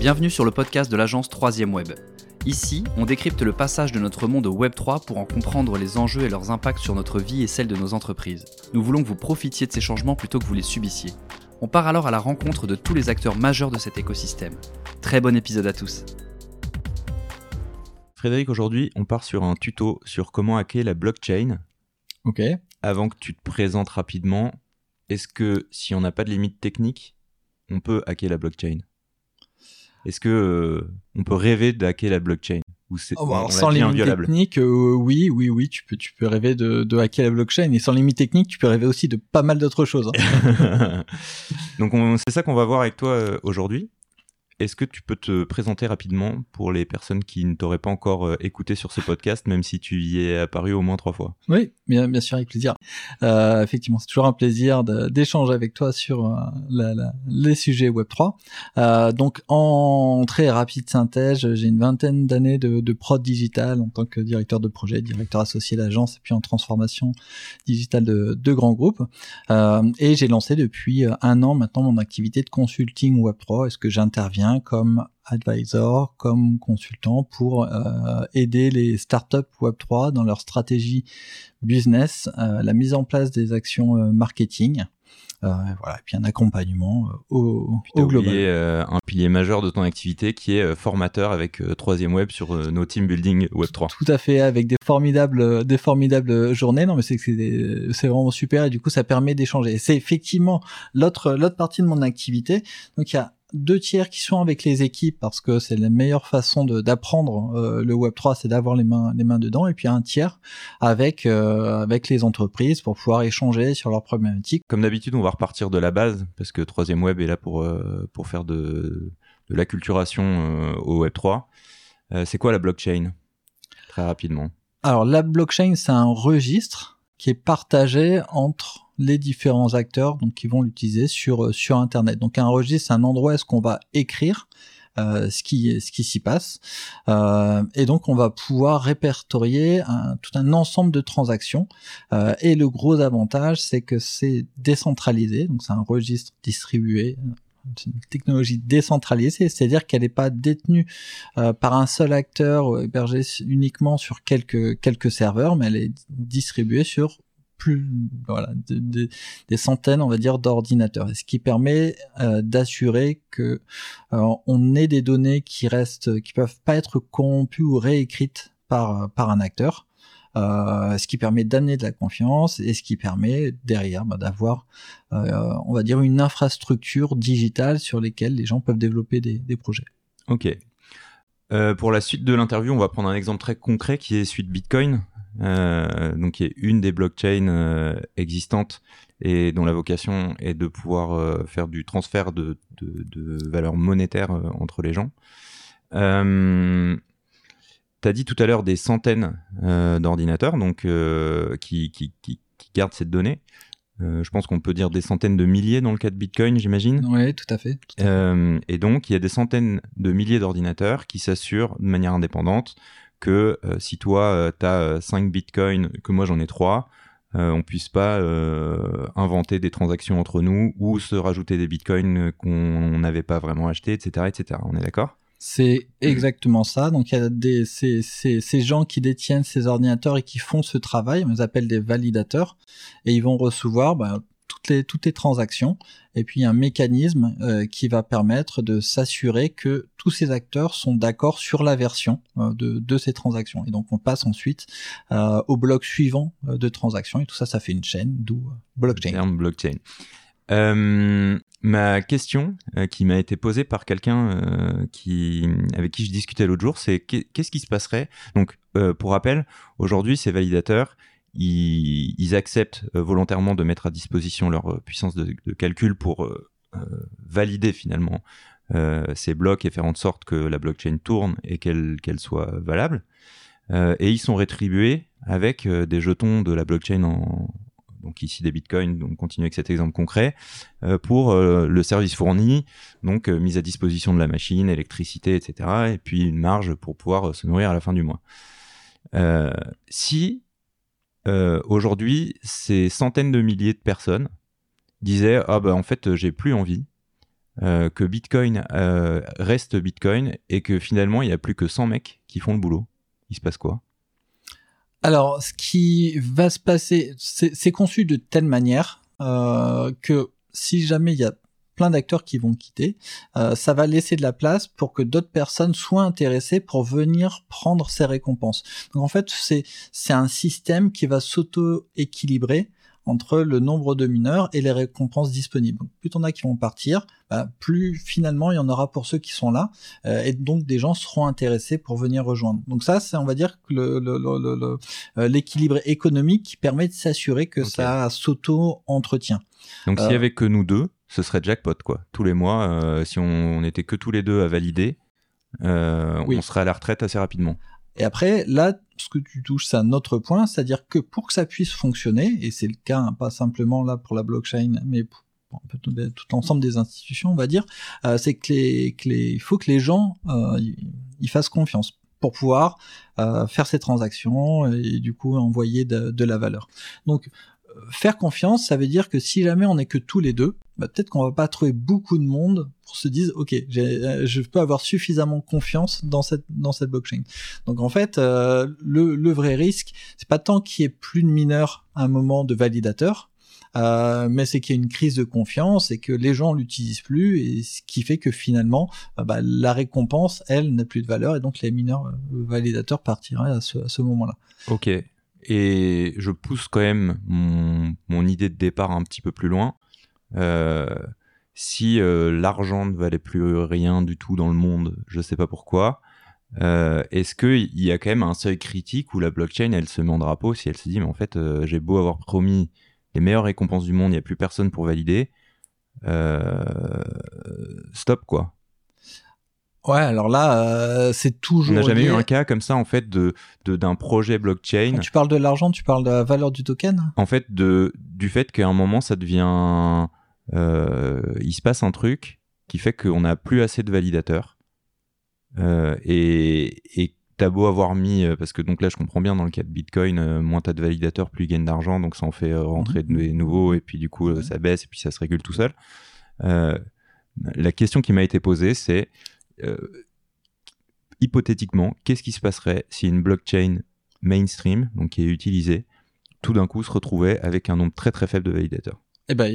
Bienvenue sur le podcast de l'agence 3ème Web. Ici, on décrypte le passage de notre monde au Web 3 pour en comprendre les enjeux et leurs impacts sur notre vie et celle de nos entreprises. Nous voulons que vous profitiez de ces changements plutôt que vous les subissiez. On part alors à la rencontre de tous les acteurs majeurs de cet écosystème. Très bon épisode à tous. Frédéric, aujourd'hui, on part sur un tuto sur comment hacker la blockchain. Ok. Avant que tu te présentes rapidement, est-ce que si on n'a pas de limite technique, on peut hacker la blockchain? Est-ce que euh, on peut rêver de hacker la blockchain? Ou c'est oh, bah, sans limite technique, euh, oui, oui, oui, tu peux, tu peux rêver de, de, hacker la blockchain et sans limite technique, tu peux rêver aussi de pas mal d'autres choses. Hein. Donc c'est ça qu'on va voir avec toi euh, aujourd'hui. Est-ce que tu peux te présenter rapidement pour les personnes qui ne t'auraient pas encore euh, écouté sur ce podcast, même si tu y es apparu au moins trois fois? Oui, bien, bien sûr, avec plaisir. Euh, effectivement, c'est toujours un plaisir d'échanger avec toi sur euh, les sujets Web3. Euh, donc, en très rapide synthèse, j'ai une vingtaine d'années de, prod digital en tant que directeur de projet, directeur associé d'agence et puis en transformation digitale de, de grands groupes. Et j'ai lancé depuis un an maintenant mon activité de consulting Web3. Est-ce que j'interviens comme advisor, comme consultant pour euh, aider les startups Web3 dans leur stratégie business, euh, la mise en place des actions euh, marketing. voilà, et puis un accompagnement au, au global. un pilier majeur de ton activité qui est formateur avec Troisième Web sur nos team building Web3. Tout à fait, avec des formidables, des formidables journées. Non, mais c'est c'est vraiment super et du coup ça permet d'échanger. C'est effectivement l'autre l'autre partie de mon activité. Donc il y a deux tiers qui sont avec les équipes parce que c'est la meilleure façon d'apprendre euh, le Web 3, c'est d'avoir les mains les mains dedans, et puis un tiers avec euh, avec les entreprises pour pouvoir échanger sur leurs problématiques. Comme d'habitude, on va repartir de la base parce que troisième Web est là pour euh, pour faire de de l'acculturation au Web 3. c'est quoi la blockchain? Très rapidement. Alors la blockchain, c'est un registre qui est partagé entre les différents acteurs donc qui vont l'utiliser sur euh, sur internet. Donc un registre, c'est un endroit où est-ce qu'on va écrire euh, ce qui ce qui s'y passe. Euh, et donc on va pouvoir répertorier tout un ensemble de transactions. Et le gros avantage c'est que c'est décentralisé. Donc c'est un registre distribué c'est une technologie décentralisée, c'est-à-dire qu'elle n'est pas détenue par un seul acteur hébergée uniquement sur quelques quelques serveurs, mais elle est distribuée sur plus voilà des centaines on va dire d'ordinateurs. Ce qui permet euh, d'assurer que euh, on ait des données qui restent qui peuvent pas être corrompues ou réécrites par par un acteur euh, ce qui permet d'amener de la confiance et ce qui permet derrière bah, d'avoir on va dire une infrastructure digitale sur lesquelles les gens peuvent développer des, projets. Ok. Pour la suite de l'interview, on va prendre un exemple très concret qui est celui de Bitcoin. Euh, donc qui est une des blockchains euh, existantes et dont la vocation est de pouvoir euh, faire du transfert de, de, de valeur monétaire entre les gens. Euh, tu as dit tout à l'heure des centaines d'ordinateurs donc qui, qui, qui, qui, gardent cette donnée. je pense qu'on peut dire des centaines de milliers dans le cas de Bitcoin, j'imagine. Oui, tout à fait. et donc, il y a des centaines de milliers d'ordinateurs qui s'assurent de manière indépendante que euh, si toi tu as 5 bitcoins, que moi j'en ai 3, euh, on puisse pas euh, inventer des transactions entre nous ou se rajouter des bitcoins qu'on n'avait pas vraiment achetés, etc., etc. On est d'accord? C'est exactement ça. Donc il y a des ces, ces, ces, gens qui détiennent ces ordinateurs et qui font ce travail, on les appelle des validateurs, et ils vont recevoir bah, toutes les transactions et puis un mécanisme euh, qui va permettre de s'assurer que tous ces acteurs sont d'accord sur la version euh, de, ces transactions et donc on passe ensuite euh, au bloc suivant de transactions et tout ça ça fait une chaîne d'où blockchain. blockchain. ma question qui m'a été posée par quelqu'un qui avec qui je discutais l'autre jour, c'est qu'est-ce qui se passerait? Donc, pour rappel, aujourd'hui, ces validateurs, ils, acceptent euh, volontairement de mettre à disposition leur euh, puissance de, calcul pour euh, valider finalement ces blocs et faire en sorte que la blockchain tourne et qu'elle soit valable. et ils sont rétribués avec des jetons de la blockchain donc ici des bitcoins, donc continue avec cet exemple concret, pour le service fourni, donc mise à disposition de la machine, électricité, etc. Et puis une marge pour pouvoir se nourrir à la fin du mois. si euh, aujourd'hui, ces centaines de milliers de personnes disaient ah bah en fait j'ai plus envie euh, que Bitcoin euh, reste Bitcoin et que finalement il n'y a plus que 100 mecs qui font le boulot. Il se passe quoi? Alors, ce qui va se passer, c'est conçu de telle manière que si jamais il y a plein d'acteurs qui vont quitter, euh, ça va laisser de la place pour que d'autres personnes soient intéressées pour venir prendre ces récompenses. Donc en fait, c'est c'est un système qui va s'auto-équilibrer entre le nombre de mineurs et les récompenses disponibles. Donc, plus on a qui vont partir, bah, plus finalement il y en aura pour ceux qui sont là, euh, et donc des gens seront intéressés pour venir rejoindre. Donc ça, c'est on va dire euh, l'équilibre le, le, économique qui permet de s'assurer que okay. ça s'auto-entretient. Donc s'il y avait que nous deux, ce serait jackpot quoi. Tous les mois, euh, si on, on, était que tous les deux à valider, euh, oui. on serait à la retraite assez rapidement. Et après, là, ce que tu touches, c'est un autre point, c'est-à-dire que pour que ça puisse fonctionner, et c'est le cas hein, pas simplement là pour la blockchain, mais pour tout, tout l'ensemble des institutions, on va dire, euh, c'est que les, que les, il faut que les gens ils fassent confiance pour pouvoir euh, faire ces transactions et du coup envoyer de, de la valeur. Donc faire confiance, ça veut dire que si jamais on n'est que tous les deux, bah, peut-être qu'on va pas trouver beaucoup de monde pour se dire, ok, je peux avoir suffisamment confiance dans cette dans cette blockchain. Donc en fait, euh, le, le vrai risque, c'est pas tant qu'il y ait plus de mineurs à un moment de validateurs, euh, mais c'est qu'il y a une crise de confiance et que les gens l'utilisent plus et ce qui fait que finalement euh, bah, la récompense elle n'a plus de valeur et donc les mineurs euh, validateurs partiraient à ce, à ce moment-là. Ok, et je pousse quand même mon, idée de départ un petit peu plus loin. Euh, si euh, l'argent ne valait plus rien du tout dans le monde, je sais pas pourquoi, euh, est-ce qu'il y a quand même un seuil critique où la blockchain elle se met en drapeau si elle se dit mais en fait j'ai beau avoir promis les meilleures récompenses du monde, il n'y a plus personne pour valider, stop quoi. Ouais, alors là, euh, c'est toujours. On n'a jamais lié... eu un cas comme ça, en fait, de d'un projet blockchain. Quand tu parles de l'argent, tu parles de la valeur du token? En fait, de, du fait qu'à un moment, ça devient. Euh, il se passe un truc qui fait qu'on n'a plus assez de validateurs. Euh, et et t'as beau avoir mis. Parce que donc là, je comprends bien, dans le cas de Bitcoin, euh, moins t'as de validateurs, plus ils gagnent d'argent, donc ça en fait rentrer mmh. des nouveaux, et puis du coup, ça baisse, et puis ça se régule tout seul. la question qui m'a été posée, c'est hypothétiquement, qu'est-ce qui se passerait si une blockchain mainstream, donc qui est utilisée, tout d'un coup se retrouvait avec un nombre très très faible de validateurs? Eh ben,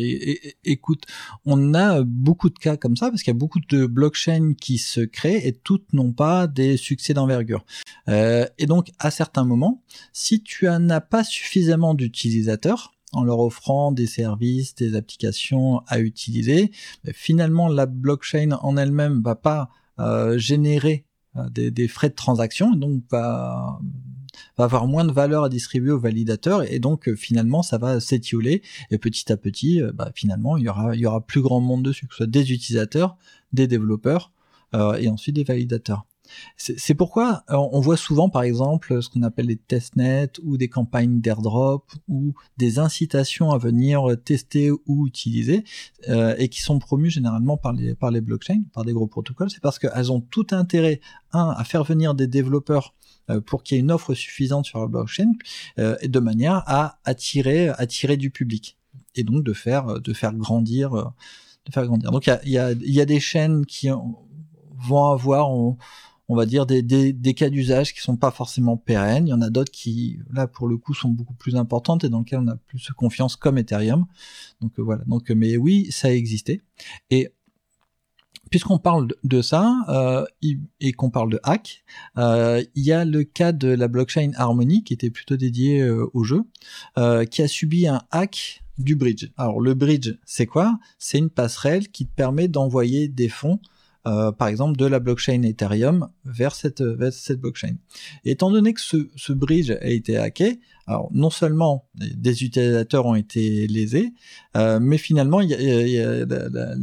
écoute, on a beaucoup de cas comme ça parce qu'il y a beaucoup de blockchains qui se créent et toutes n'ont pas des succès d'envergure. Euh, et donc, à certains moments, si tu n'as pas suffisamment d'utilisateurs, en leur offrant des services, des applications à utiliser, ben, finalement, la blockchain en elle-même va pas euh, générer euh, des, frais de transaction, donc va, va avoir moins de valeur à distribuer aux validateurs, et donc euh, finalement ça va s'étioler, et petit à petit, euh, bah, finalement il y aura, plus grand monde dessus, que ce soit des utilisateurs, des développeurs, euh, et ensuite des validateurs. C'est pourquoi on voit souvent, par exemple, ce qu'on appelle les testnets ou des campagnes d'airdrop ou des incitations à venir tester ou utiliser euh, et qui sont promues généralement par les, par les blockchains, par des gros protocoles. C'est parce qu'elles ont tout intérêt, un, à faire venir des développeurs euh, pour qu'il y ait une offre suffisante sur la blockchain euh, de manière à attirer, attirer du public et donc de faire, de faire grandir, de faire grandir. Donc il y a, y, a, des chaînes qui vont avoir, on va dire des, des, des cas d'usage qui sont pas forcément pérennes. Il y en a d'autres qui, là, pour le coup, sont beaucoup plus importantes et dans lesquelles on a plus confiance, comme Ethereum. Donc euh, voilà. Donc, mais oui, ça a existé. Et puisqu'on parle de ça euh, et qu'on parle de hack, euh, il y a le cas de la blockchain Harmony qui était plutôt dédié euh, au jeu, euh, qui a subi un hack du bridge. Alors le bridge, c'est quoi? C'est une passerelle qui te permet d'envoyer des fonds euh, par exemple de la blockchain Ethereum vers cette, vers cette blockchain. Et étant donné que ce, ce, bridge a été hacké, alors non seulement des utilisateurs ont été lésés, euh, mais finalement y a, y a, la, la,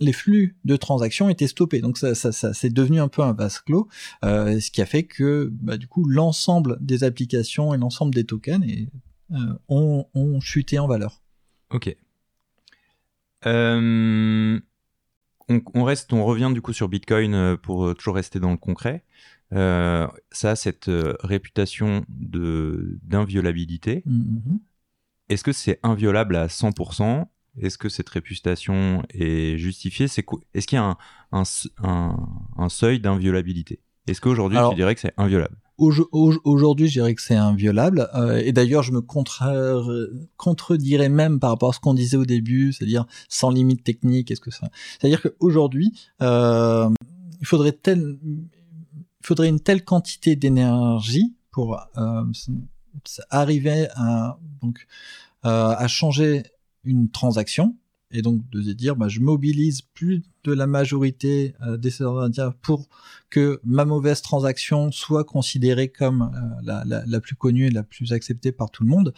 les flux de transactions étaient stoppés. Donc ça, ça, ça c'est devenu un peu un vase clos, euh, ce qui a fait que bah, du coup l'ensemble des applications et l'ensemble des tokens euh, ont, ont chuté en valeur. Ok. Euh, on, on, reste, on revient du coup sur Bitcoin euh, pour toujours rester dans le concret. Euh, ça a cette euh, réputation de d'inviolabilité. Mm -hmm. Est-ce que c'est inviolable à 100% est-ce que cette réputation est justifiée? C'est Est-ce qu'il y a un, un, seuil d'inviolabilité? Est-ce qu'aujourd'hui tu dirais que c'est inviolable? Aujourd'hui, je dirais que c'est inviolable. Euh, et d'ailleurs, je me contredirais même par rapport à ce qu'on disait au début, c'est-à-dire sans limite technique. Est-ce que ça C'est-à-dire qu'aujourd'hui, euh, il faudrait tel, faudrait une telle quantité d'énergie pour euh, arriver à donc euh, à changer une transaction et donc de se dire bah, je mobilise plus de la majorité euh, des serveurs pour que ma mauvaise transaction soit considérée comme euh, la, plus connue et la plus acceptée par tout le monde.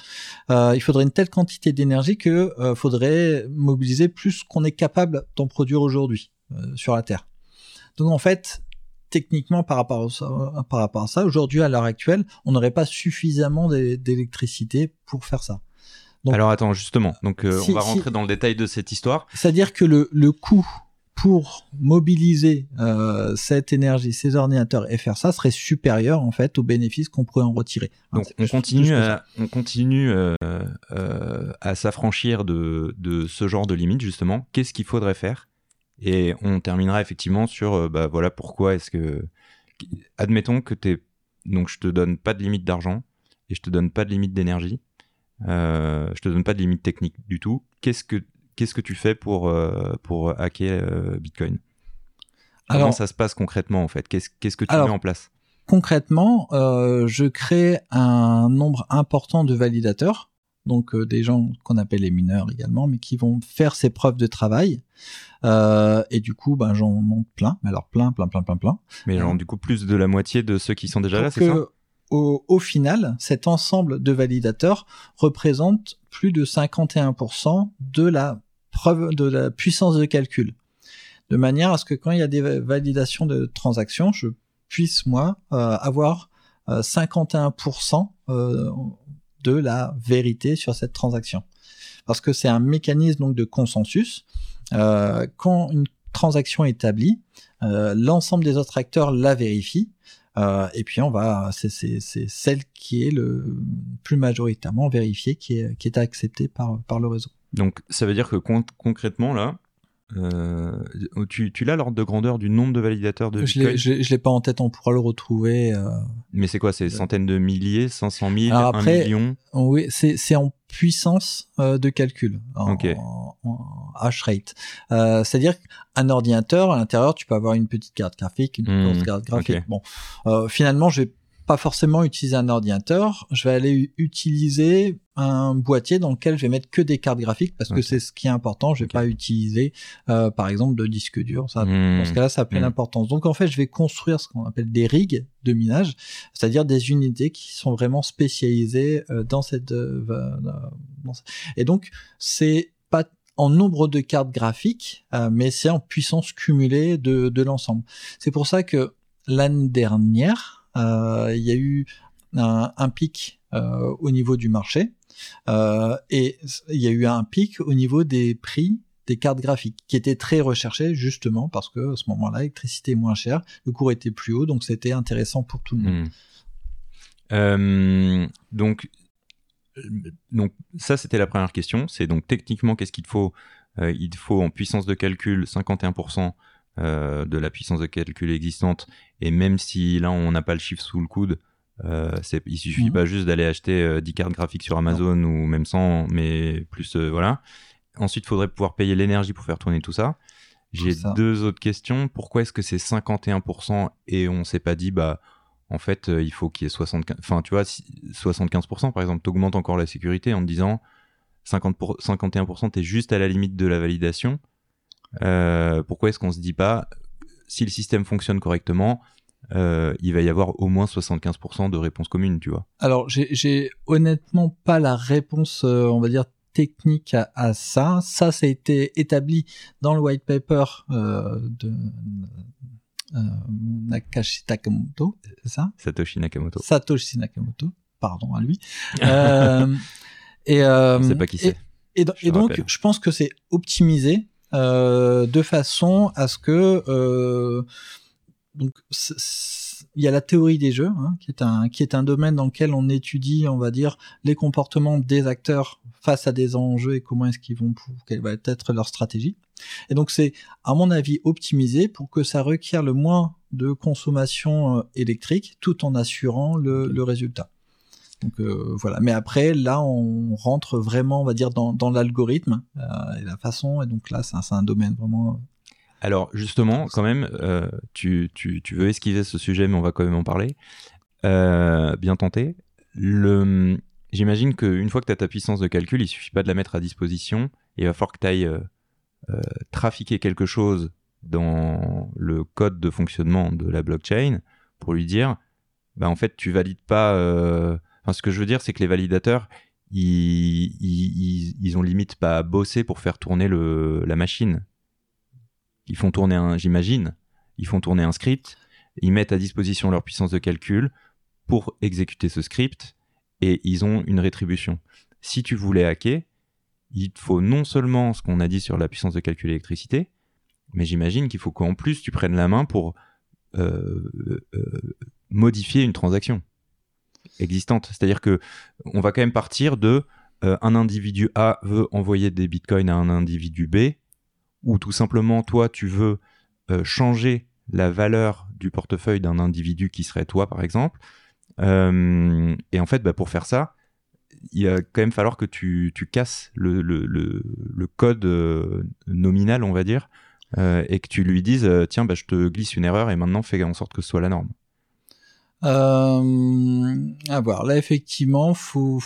Euh, il faudrait une telle quantité d'énergie que faudrait mobiliser plus qu'on est capable d'en produire aujourd'hui sur la Terre. Donc en fait, techniquement par rapport à ça aujourd'hui à l'heure actuelle, on n'aurait pas suffisamment d'électricité pour faire ça. Alors attends, justement, donc euh, on va rentrer dans le détail de cette histoire. C'est-à-dire que le, le coût pour mobiliser euh, cette énergie, ces ordinateurs et faire ça serait supérieur en fait aux bénéfices qu'on pourrait en retirer. Donc on, continue à, on continue euh, euh, à s'affranchir de, de ce genre de limites justement. Qu'est-ce qu'il faudrait faire? Et on terminera effectivement sur euh, bah voilà pourquoi est-ce que admettons que t'es donc je te donne pas de limite d'argent et je te donne pas de limite d'énergie euh, je te donne pas de limite technique du tout. Qu'est-ce que qu'est-ce que tu fais pour euh, pour hacker euh, Bitcoin? Comment ça se passe concrètement en fait? Qu'est-ce qu'est-ce que tu mets en place? Concrètement, je crée un nombre important de validateurs, donc des gens qu'on appelle les mineurs également, mais qui vont faire ces preuves de travail. et du coup, ben, j'en monte plein, mais alors plein, plein, plein, plein, plein. Mais genre, du coup, plus de la moitié de ceux qui sont déjà là, c'est ça? Au, final, cet ensemble de validateurs représente plus de 51% de la preuve de la puissance de calcul. De manière à ce que quand il y a des validations de transactions, je puisse moi euh, avoir 51% euh, euh, de la vérité sur cette transaction. Parce que c'est un mécanisme donc de consensus. quand une transaction est établie, l'ensemble des autres acteurs la vérifient euh, et puis on va, c'est celle qui est le plus majoritairement vérifiée, qui est, qui est acceptée par, par le réseau. Donc ça veut dire que concrètement là, tu, tu l'as l'ordre de grandeur du nombre de validateurs de Bitcoin Je ne l'ai pas en tête, on pourra le retrouver. Euh, Mais c'est quoi C'est centaines de milliers, 500 000, Alors après, 1 million? Oui, c'est en puissance euh, de calcul, en, en, hash rate. Euh, C'est-à-dire qu'un ordinateur, à l'intérieur, tu peux avoir une petite carte graphique, une grosse mmh, carte graphique. Bon, euh, finalement, je vais pas forcément utiliser un ordinateur, je vais aller utiliser un boîtier dans lequel je vais mettre que des cartes graphiques parce que c'est ce qui est important. Je vais pas utiliser, euh, par exemple, de disque dur. Ça, mmh. Dans ce cas-là, ça a plein mmh. d'importance. Donc en fait, je vais construire ce qu'on appelle des rigs de minage, c'est-à-dire des unités qui sont vraiment spécialisées euh, dans cette. Euh, et donc c'est pas en nombre de cartes graphiques, mais c'est en puissance cumulée de, de l'ensemble. C'est pour ça que l'année dernière, euh, il y a eu un, pic euh, au niveau du marché euh, et il y a eu un pic au niveau des prix des cartes graphiques qui étaient très recherchées justement parce que à ce moment-là l'électricité est moins chère, le cours était plus haut donc c'était intéressant pour tout le monde. Hmm. donc donc ça c'était la première question, c'est donc techniquement qu'est-ce qu'il faut? Il faut en puissance de calcul 51% euh, de la puissance de calcul existante. Et même si là, on n'a pas le chiffre sous le coude, euh, il suffit mhm. pas juste d'aller acheter 10 euh, cartes graphiques sur Amazon ou même 100, mais plus, euh, voilà. Ensuite, il faudrait pouvoir payer l'énergie pour faire tourner tout ça. J'ai deux autres questions. Pourquoi est-ce que c'est 51% et on s'est pas dit, bah, en fait, il faut qu'il y ait 75, enfin, tu vois, 75% par exemple, t'augmentes encore la sécurité en te disant 50 51%, t'es juste à la limite de la validation. Euh, pourquoi est-ce qu'on se dit pas, si le système fonctionne correctement, euh, il va y avoir au moins 75% de réponses communes, tu vois. Alors, j'ai honnêtement pas la réponse, euh, on va dire, technique à, ça. Ça, ça a été établi dans le white paper de Nakashi Nakamoto, ça? Satoshi Nakamoto. Satoshi Nakamoto, pardon à lui. et, on sait pas qui c'est. Et, et, donc, je pense que c'est optimisé de façon à ce que euh, donc il y a la théorie des jeux, hein, qui est un qui est un domaine dans lequel on étudie, on va dire, les comportements des acteurs face à des enjeux et comment est-ce qu'ils vont, quelle va être leur stratégie. Et donc c'est, à mon avis, optimisé pour que ça requiert le moins de consommation euh, électrique, tout en assurant le, le résultat. Donc euh, voilà. Mais après, là, on rentre vraiment, on va dire, dans, dans l'algorithme euh, et la façon. Et donc là, c'est un, un, domaine vraiment alors justement, quand même, euh, tu, tu, tu, veux esquiver ce sujet, mais on va quand même en parler. Euh, bien tenté. Le... J'imagine qu'une fois que tu as ta puissance de calcul, il suffit pas de la mettre à disposition. Il va falloir que tu ailles euh, trafiquer quelque chose dans le code de fonctionnement de la blockchain pour lui dire, bah, en fait, tu valides pas. Enfin, ce que je veux dire, c'est que les validateurs, ils, ils, ont limite pas bossé pour faire tourner le, la machine ils font tourner un, j'imagine, ils font tourner un script, ils mettent à disposition leur puissance de calcul pour exécuter ce script et ils ont une rétribution. Si tu voulais hacker, il faut non seulement ce qu'on a dit sur la puissance de calcul électricité, mais j'imagine qu'il faut qu'en plus tu prennes la main pour euh, euh, modifier une transaction existante. C'est-à-dire que on va quand même partir de euh, un individu A veut envoyer des bitcoins à un individu B ou tout simplement toi tu veux euh, changer la valeur du portefeuille d'un individu qui serait toi par exemple. Euh, et en fait, bah, pour faire ça, il va quand même falloir que tu, tu casses le, le, le, code euh, nominal, on va dire, et que tu lui dises tiens, bah, je te glisse une erreur et maintenant fais en sorte que ce soit la norme. À voir. Là, effectivement, faut,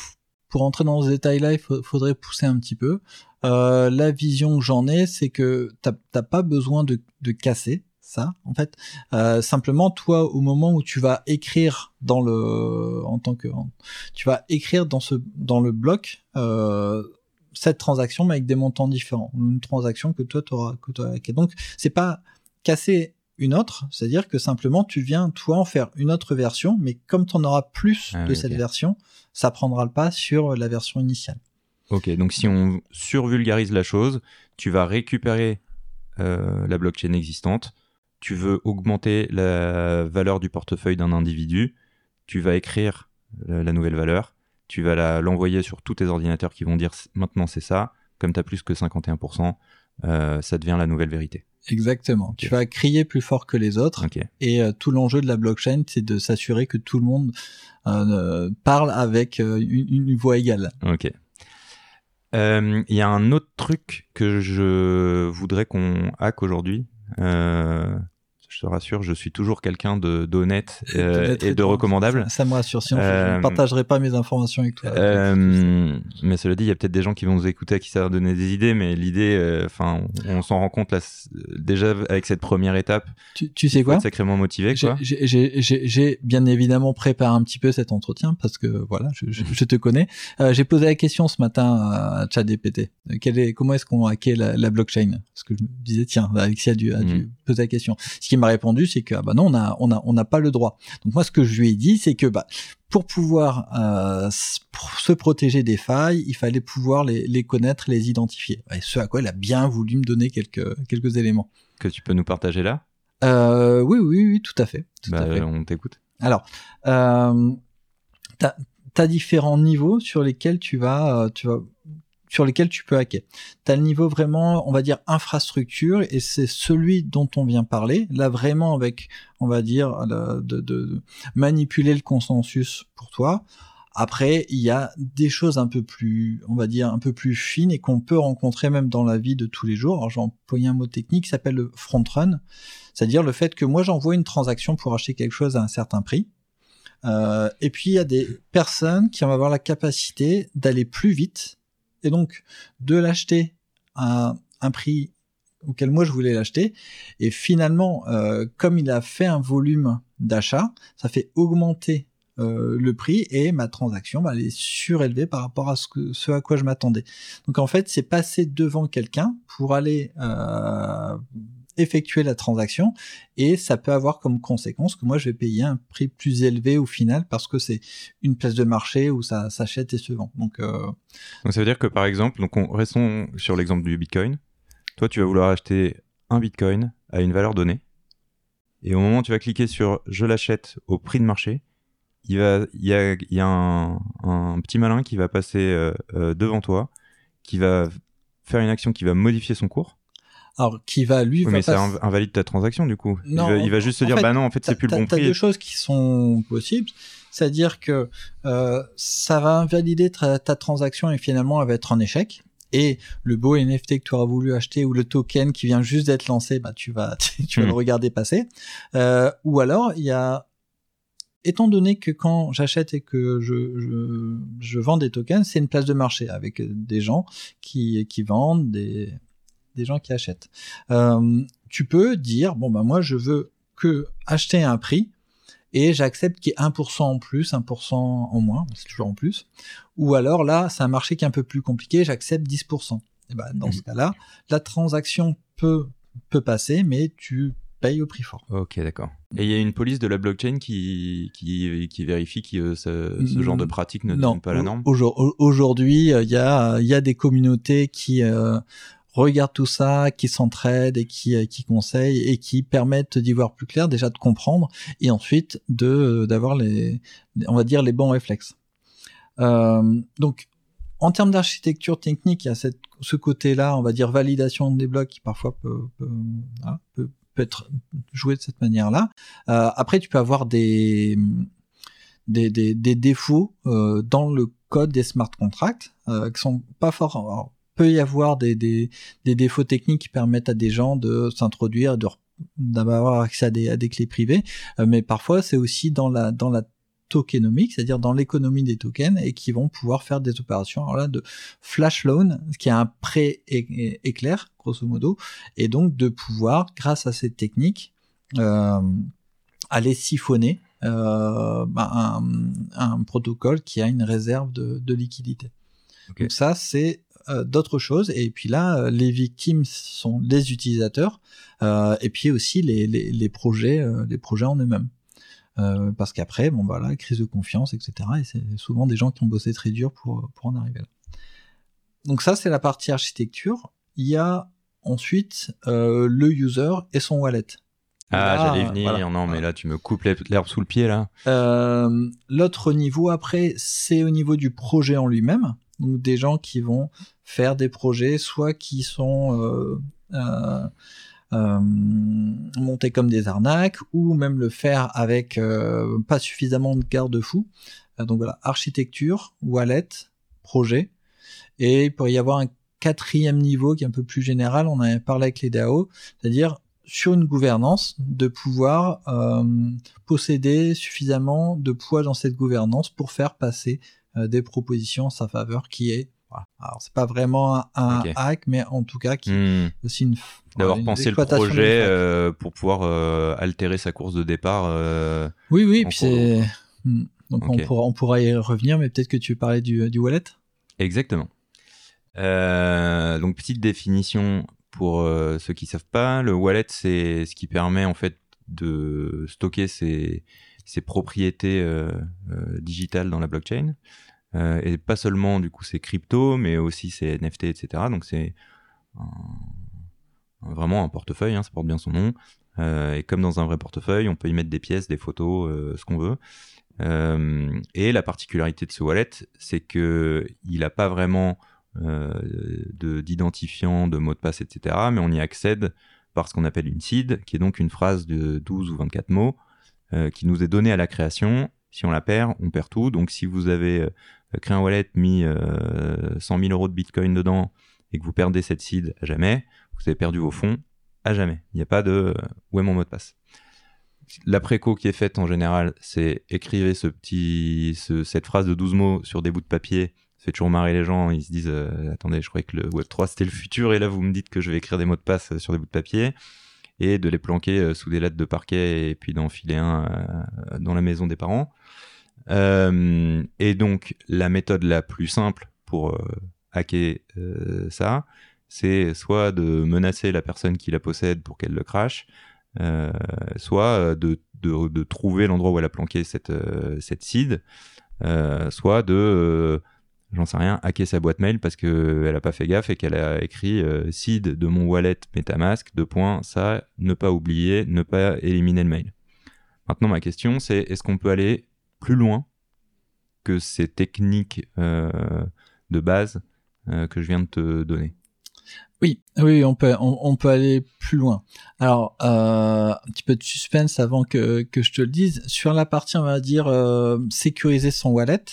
pour entrer dans ce détail-là, il faudrait pousser un petit peu. Euh, la vision que j'en ai, c'est que t'as pas besoin de, de, casser ça. En fait, euh, simplement toi, au moment où tu vas écrire dans le, en tant que, tu vas écrire dans ce, dans le bloc euh, cette transaction, mais avec des montants différents. Une transaction que toi t'auras, que toi. Donc c'est pas casser une autre, c'est-à-dire que simplement tu viens toi en faire une autre version, mais comme tu en auras plus ah de cette version, ça prendra le pas sur la version initiale. Ok, donc si on survulgarise la chose, tu vas récupérer euh, la blockchain existante, tu veux augmenter la valeur du portefeuille d'un individu, tu vas écrire la, nouvelle valeur, tu vas l'envoyer sur tous tes ordinateurs qui vont dire maintenant c'est ça, comme tu as plus que 51%, euh, ça devient la nouvelle vérité. Exactement. Tu vas crier plus fort que les autres. Et euh, tout l'enjeu de la blockchain, c'est de s'assurer que tout le monde euh, parle avec une, une, voix égale. Ok. Il y a un autre truc que je voudrais qu'on hack aujourd'hui. Euh, je te rassure, je suis toujours quelqu'un de d'honnête euh, et de recommandable. Ça, me rassure, sinon je ne euh, partagerai pas mes informations avec toi. Euh, mais cela dit, il y a peut-être des gens qui vont nous écouter qui savent donner des idées, mais l'idée, enfin, on, s'en rend compte là, déjà avec cette première étape. Tu, tu sais quoi Sacrément motivé, quoi. J'ai bien évidemment préparé un petit peu cet entretien parce que voilà, je, je, te connais. J'ai posé la question ce matin à ChatGPT. Quel est, comment est-ce qu'on hacké la, la blockchain? Parce que je me disais, tiens, Alexis a dû, a dû mm. poser la question. Ce qui m'a répondu, c'est que ah bah non, on a on a on n'a pas le droit. Donc moi, ce que je lui ai dit, c'est que bah pour pouvoir euh, se protéger des failles, il fallait pouvoir les, les connaître, les identifier. Et ce à quoi il a bien voulu me donner quelques quelques éléments. Que tu peux nous partager là? Euh, Oui, oui, oui, tout à fait. Tout bah, à fait. On t'écoute. Alors, euh, t'as as différents niveaux sur lesquels tu vas, euh, tu vas sur lesquels tu peux hacker. Tu as le niveau vraiment, on va dire, infrastructure, et c'est celui dont on vient parler, là vraiment avec, on va dire, de, de, manipuler le consensus pour toi. Après, il y a des choses un peu plus, on va dire, un peu plus fines et qu'on peut rencontrer même dans la vie de tous les jours. Alors, j'ai employé un mot technique qui s'appelle le front run, c'est-à-dire le fait que moi j'envoie une transaction pour acheter quelque chose à un certain prix. Euh, et puis il y a des personnes qui vont avoir la capacité d'aller plus vite et donc de l'acheter à un prix auquel moi je voulais l'acheter. Et finalement, euh, comme il a fait un volume d'achat, ça fait augmenter euh, le prix et ma transaction va aller surélever par rapport à ce, que, ce à quoi je m'attendais. Donc en fait, c'est passer devant quelqu'un pour aller euh, effectuer la transaction et ça peut avoir comme conséquence que moi je vais payer un prix plus élevé au final parce que c'est une place de marché où ça s'achète et se vend. Donc, euh... donc ça veut dire que par exemple, donc on, restons sur l'exemple du Bitcoin. Toi, tu vas vouloir acheter un Bitcoin à une valeur donnée. Et au moment où tu vas cliquer sur je l'achète au prix de marché, il y a, un petit malin qui va passer euh, euh, devant toi, qui va faire une action qui va modifier son cours. Alors, qui va lui. Oui, va mais ça pas- invalide ta transaction du coup. Il Non, va, il va juste se dire fait, bah non, en fait c'est plus le bon t'as- t'as prix. deux choses qui sont possibles. C'est-à-dire que euh, ça va invalider ta, ta transaction et finalement elle va être en échec. Et le beau NFT que tu auras voulu acheter ou le token qui vient juste d'être lancé, bah tu vas tu vas Hmm. le regarder passer. Euh, ou alors il y a étant donné que quand j'achète et que je, je, je vends des tokens, c'est une place de marché avec des gens qui, qui vendent, des, des gens qui achètent. Euh, tu peux dire, bon, bah, moi, je veux que acheter à un prix et j'accepte qu'il y ait 1% en plus, 1% en moins, c'est toujours en plus. Ou alors là, c'est un marché qui est un peu plus compliqué, j'accepte 10%. Et ben, dans ce cas-là, la transaction peut, peut passer, mais tu payes au prix fort. Ok, d'accord. Et il y a une police de la blockchain qui, qui, qui vérifie que ce, ce genre de pratique ne donne pas la norme? Aujourd- au- Aujourd'hui, euh, il y a, y a des communautés qui euh, regardent tout ça, qui s'entraident et qui, euh, qui conseillent et qui permettent d'y voir plus clair, déjà de comprendre et ensuite euh, d'avoir les, on va dire les bons réflexes. Euh, donc, en termes d'architecture technique, il y a ce côté-là, on va dire validation des blocs qui parfois peut, être joué de cette manière-là. Après, tu peux avoir des défauts dans le code des smart contracts euh, qui sont pas forts. Peut y avoir des, des, des défauts techniques qui permettent à des gens de s'introduire, de d'avoir accès à des, à des clés privées, euh, mais parfois c'est aussi dans la dans la tokenomique, c'est-à-dire dans l'économie des tokens, et qui vont pouvoir faire des opérations alors là, de flash loan, ce qui est un prêt éclair, grosso modo, et donc de pouvoir, grâce à cette technique, euh, aller siphonner euh, bah, un, un protocole qui a une réserve de, de liquidité. Donc ça, c'est d'autres choses. Et puis là, euh, les victimes sont les utilisateurs, euh, et puis aussi les, les, les projets, euh, les projets en eux-mêmes. Euh, parce qu'après, bon bah là, crise de confiance, etc. Et c'est souvent des gens qui ont bossé très dur pour pour en arriver là. Donc ça, c'est la partie architecture. Il y a ensuite euh, le user et son wallet. Ah, j'allais venir. voilà. non, mais là, tu me coupes l'herbe sous le pied, là. Euh, L'autre niveau après, c'est au niveau du projet en lui-même. Donc des gens qui vont faire des projets, soit qui sont euh, euh, euh, montés comme des arnaques, ou même le faire avec euh, pas suffisamment de garde-fous. Euh, donc voilà, architecture, wallet, projet. Et il pourrait y avoir un quatrième niveau qui est un peu plus général, on avait parlé avec les DAO, c'est-à-dire sur une gouvernance, de pouvoir posséder suffisamment de poids dans cette gouvernance pour faire passer des propositions en sa faveur qui est voilà. alors c'est pas vraiment un, hack mais en tout cas qui est aussi une D'avoir pensé le projet euh, pour pouvoir euh, altérer sa course de départ. euh, oui oui puis c'est Hmm. donc on pourra on pourra y revenir mais peut-être que tu parlais du, du wallet? Exactement. Donc petite définition pour ceux qui savent pas, le wallet c'est ce qui permet en fait de stocker ses, ses propriétés digitales dans la blockchain Euh, et pas seulement du coup ses cryptos mais aussi ses NFT etc. Donc c'est vraiment un portefeuille, hein, ça porte bien son nom. Euh, et comme dans un vrai portefeuille, on peut y mettre des pièces, des photos, euh, ce qu'on veut. Et la particularité de ce wallet, c'est que il n'a pas vraiment euh, de d'identifiant, de mot de passe, etc. Mais on y accède par ce qu'on appelle une seed, qui est donc une phrase de 12 ou 24 mots, qui nous est donnée à la création. Si on la perd, on perd tout. Donc si vous avez euh, créé un wallet, mis euh, 100 000 euros de Bitcoin dedans, et que vous perdez cette seed à jamais, vous avez perdu vos fonds à jamais. Il n'y a pas de euh, où est mon mot de passe. La préco qui est faite en général, c'est écrivez ce petit, ce- cette phrase de 12 mots sur des bouts de papier. Ça fait toujours marrer les gens. Ils se disent euh, Attendez, je croyais que le Web3 c'était le futur, et là vous me dites que je vais écrire des mots de passe euh, sur des bouts de papier et de les planquer euh, sous des lettres de parquet et puis d'en filer un euh, dans la maison des parents. Euh, et donc, la méthode la plus simple pour euh, hacker euh, ça, c'est soit de menacer la personne qui la possède pour qu'elle le crache, soit de, de, trouver l'endroit où elle a planqué cette, cette seed, soit de j'en sais rien, hacker sa boîte mail parce qu'elle a pas fait gaffe et qu'elle a écrit seed de mon wallet MetaMask, deux points, ça, ne pas oublier, ne pas éliminer le mail. Maintenant, ma question, c'est est-ce qu'on peut aller plus loin que ces techniques euh, de base euh, que je viens de te donner oui, oui, on peut, on, peut aller plus loin. Alors, euh, un petit peu de suspense avant que, que je te le dise. Sur la partie, on va dire, sécuriser son wallet,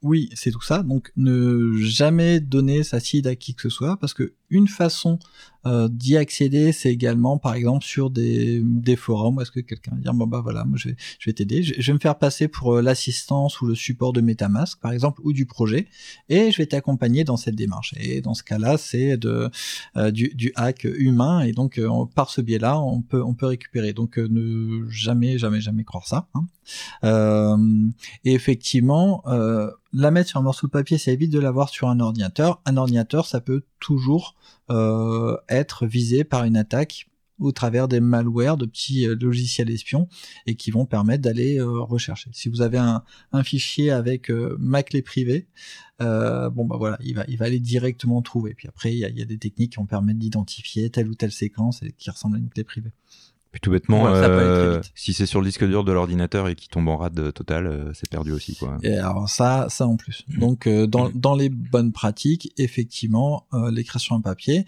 oui, c'est tout ça. Donc ne jamais donner sa seed à qui que ce soit, parce que une façon euh, d'y accéder, c'est également, par exemple, sur des, des forums, est-ce que quelqu'un va dire, bon bah voilà, moi je vais, je vais t'aider, je, vais me faire passer pour euh, l'assistance ou le support de MetaMask, par exemple, ou du projet, et je vais t'accompagner dans cette démarche. Et dans ce cas-là, c'est de euh, du, du, hack humain, et donc par ce biais-là, on peut, on peut récupérer. Donc ne jamais, jamais, jamais croire ça. Hein. et effectivement, la mettre sur un morceau de papier, ça évite de l'avoir sur un ordinateur. Un ordinateur, ça peut toujours euh, être visé par une attaque au travers des malwares, de petits euh, logiciels espions, et qui vont permettre d'aller euh, rechercher. Si vous avez un, fichier avec ma clé privée, bon bah voilà, il va, il va aller directement trouver. Puis après, il y a, y a, des techniques qui vont permettre d'identifier telle ou telle séquence et qui ressemble à une clé privée. Puis tout bêtement, euh, si c'est sur le disque dur de l'ordinateur et qui tombe en rade total, euh, c'est perdu aussi quoi. Et alors ça, ça en plus. Mm. Donc euh, dans, mm. dans les bonnes pratiques, effectivement, les créations en papier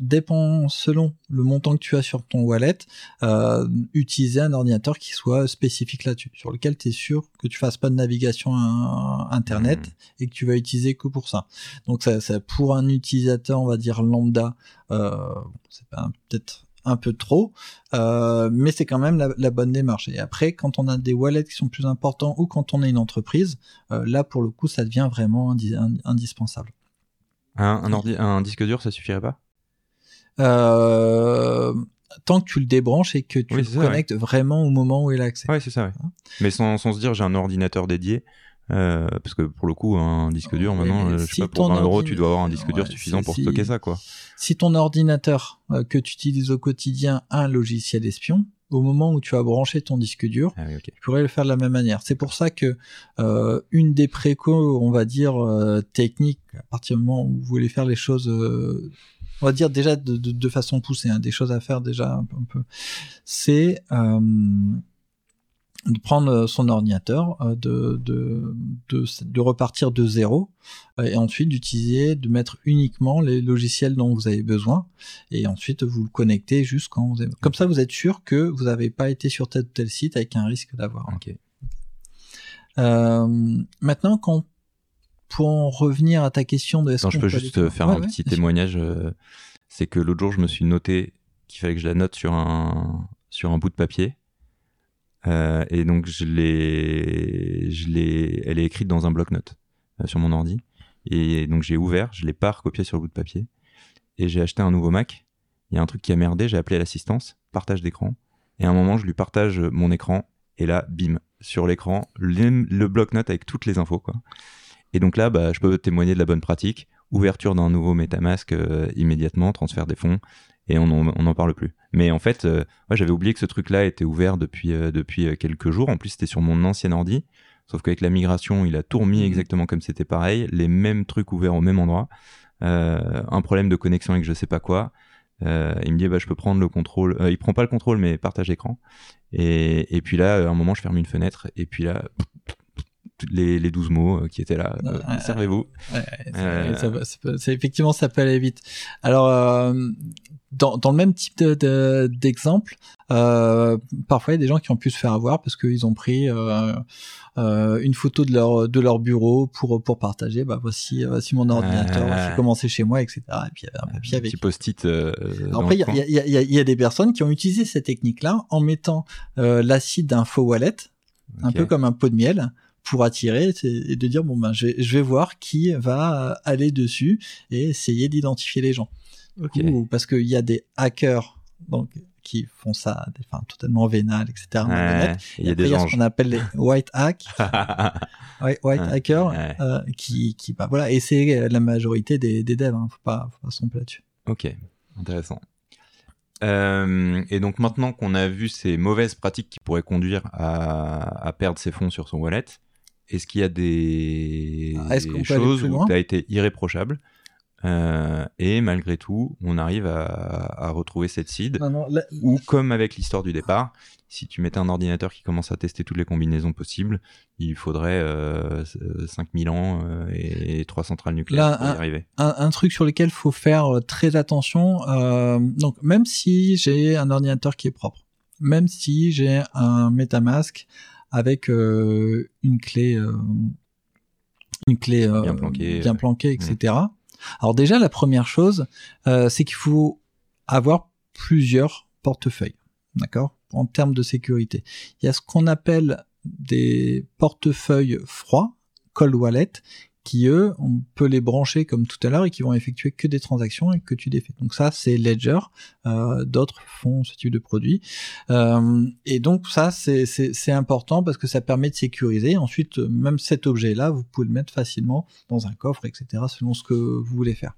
dépend selon le montant que tu as sur ton wallet, utiliser un ordinateur qui soit spécifique là-dessus, sur lequel tu es sûr que tu fasses pas de navigation internet mm. et que tu vas utiliser que pour ça. Donc ça, ça pour un utilisateur, on va dire lambda, c'est peut-être un peu trop, euh, mais c'est quand même la, bonne démarche. Et après, quand on a des wallets qui sont plus importants ou quand on est une entreprise, euh, là pour le coup, ça devient vraiment indispensable. Un, un, disque dur, ça suffirait pas? Euh, Tant que tu le débranches et que tu le connectes vraiment au moment où il a accès. Oui, c'est ça. Hein? Mais sans, sans, se dire j'ai un ordinateur dédié, euh, parce que pour le coup, un disque dur, maintenant, euh, je sais pas, pour 20 euros, tu dois avoir un disque dur suffisant pour stocker ça, quoi. Si ton ordinateur euh, que tu utilises au quotidien a un logiciel espion, au moment où tu as branché ton disque dur, ah tu pourrais le faire de la même manière. C'est pour ça que une des précaux, on va dire techniques, à partir du moment où vous voulez faire les choses, on va dire déjà de, de, de façon poussée, hein, des choses à faire déjà un peu, un peu c'est de prendre euh, son ordinateur, euh, de, de, de, de, repartir de zéro, euh, et ensuite d'utiliser, de mettre uniquement les logiciels dont vous avez besoin, et ensuite vous le connectez juste quand vous avez... Comme ça, vous êtes sûr que vous n'avez pas été sur tel ou tel site avec un risque d'avoir. Okay. Euh, maintenant, quand pour en revenir à ta question de est-ce je peux juste faire un petit témoignage. c'est que l'autre jour, je me suis noté qu'il fallait que je la note sur un sur un bout de papier euh, et donc je l'ai, je l'ai, elle est écrite dans un bloc-notes euh, sur mon ordi. Et donc j'ai ouvert, je l'ai pas recopié sur le bout de papier. Et j'ai acheté un nouveau Mac. Il y a un truc qui a merdé, j'ai appelé l'assistance, partage d'écran. Et à un moment, je lui partage mon écran. Et là, bim, sur l'écran, le, bloc-notes avec toutes les infos, quoi. Et donc là, bah, je peux témoigner de la bonne pratique. Ouverture d'un nouveau MetaMask euh, immédiatement, transfert des fonds et on n'en parle plus. Mais en fait, euh, j'avais oublié que ce truc-là était ouvert depuis, euh, depuis euh, quelques jours. En plus, c'était sur mon ancien ordi. Sauf qu'avec la migration, il a tout remis mmh. exactement comme c'était pareil. Les mêmes trucs ouverts au même endroit. un problème de connexion avec je sais pas quoi. il me dit, bah, je peux prendre le contrôle. il prend pas le contrôle, mais partage écran. Et, et puis là, à un moment, je ferme une fenêtre. Et puis là, les, les 12 mots qui étaient là. Servez-vous. effectivement, ça peut aller vite. Alors, dans, dans, le même type d'exemple, de, euh, parfois il y a des gens qui ont pu se faire avoir parce qu'ils ont pris euh, euh, une photo de leur de leur bureau pour pour partager. Bah voici voici mon ordinateur, j'ai commencé chez moi, etc. Et puis il y avait un papier avec. Petit post-it. Euh, Après il y a, y, a, y a, des personnes qui ont utilisé cette technique-là en mettant euh, l'acide d'un faux wallet, un peu comme un pot de miel pour attirer et de dire bon ben je vais, je vais voir qui va aller dessus et essayer d'identifier les gens. Ou parce qu'il y a des hackers donc, qui font ça des fins totalement vénales, etc. Il y a des gens ce qu'on appelle les white hacks, white, hackers, euh, qui, qui bah, voilà, et c'est la majorité des, des devs, hein, faut pas, faut pas se tromper là-dessus. Ok, intéressant. Euh, et donc maintenant qu'on a vu ces mauvaises pratiques qui pourraient conduire à, à, perdre ses fonds sur son wallet, est-ce qu'il y a des, Ah, des choses où tu as été irréprochable euh, et malgré tout, on arrive à, à retrouver cette seed là- ou comme avec l'histoire du départ, si tu mettais un ordinateur qui commence à tester toutes les combinaisons possibles, il faudrait euh, 5000 ans euh, et trois centrales nucléaires Là, pour y un- arriver. un, un truc sur lequel faut faire euh, très attention. donc, même si j'ai un ordinateur qui est propre, même si j'ai un MetaMask avec euh, une clé, euh, une clé euh, Bien planquée, bien ouais. planquée, etc. Alors déjà, la première chose, euh, c'est qu'il faut avoir plusieurs portefeuilles, d'accord, en termes de sécurité. Il y a ce qu'on appelle des portefeuilles froids, cold wallet, qui eux, on peut les brancher comme tout à l'heure et qui vont effectuer que des transactions et que tu défais. Donc ça, c'est Ledger. Euh, D'autres font ce type de produit. Euh, et donc ça, c'est- important parce que ça permet de sécuriser. Ensuite, même cet objet-là, vous pouvez le mettre facilement dans un coffre, etc., selon ce que vous voulez faire.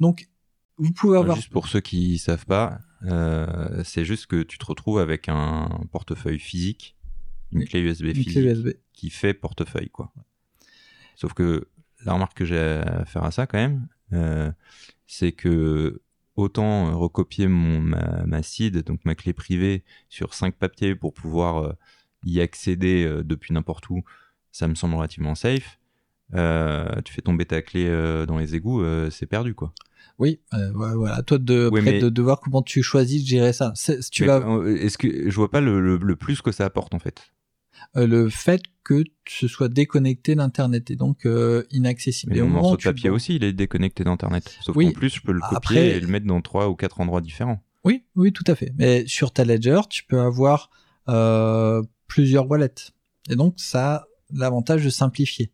Donc, vous pouvez avoir... Juste pour ceux qui savent pas, euh, c'est juste que tu te retrouves avec un portefeuille physique, une clé USB une physique clé USB. qui fait portefeuille, quoi. Sauf que la remarque que j'ai à faire à ça quand même, euh, c'est que autant recopier mon, ma, ma seed, donc ma clé privée, sur cinq papiers pour pouvoir euh, y accéder euh, depuis n'importe où, ça me semble relativement safe. Tu fais tomber ta clé dans les égouts, c'est perdu quoi. Oui, voilà. Toi de, Oui, après, mais- de, de voir comment tu choisis de gérer ça. Si tu Mais, vas, Est-ce que je vois pas le, le- le plus que ça apporte en fait le fait que ce soit déconnecté d'internet et donc euh, inaccessible. Mais Et mon moment morceau de tu- papier aussi, il est déconnecté d'internet. Sauf Oui. qu'en plus, je peux le copier Après- et le mettre dans trois ou quatre endroits différents. Oui, oui, tout à fait. Mais sur ta Ledger, tu peux avoir euh, plusieurs wallets. Et donc, ça a l'avantage de simplifier.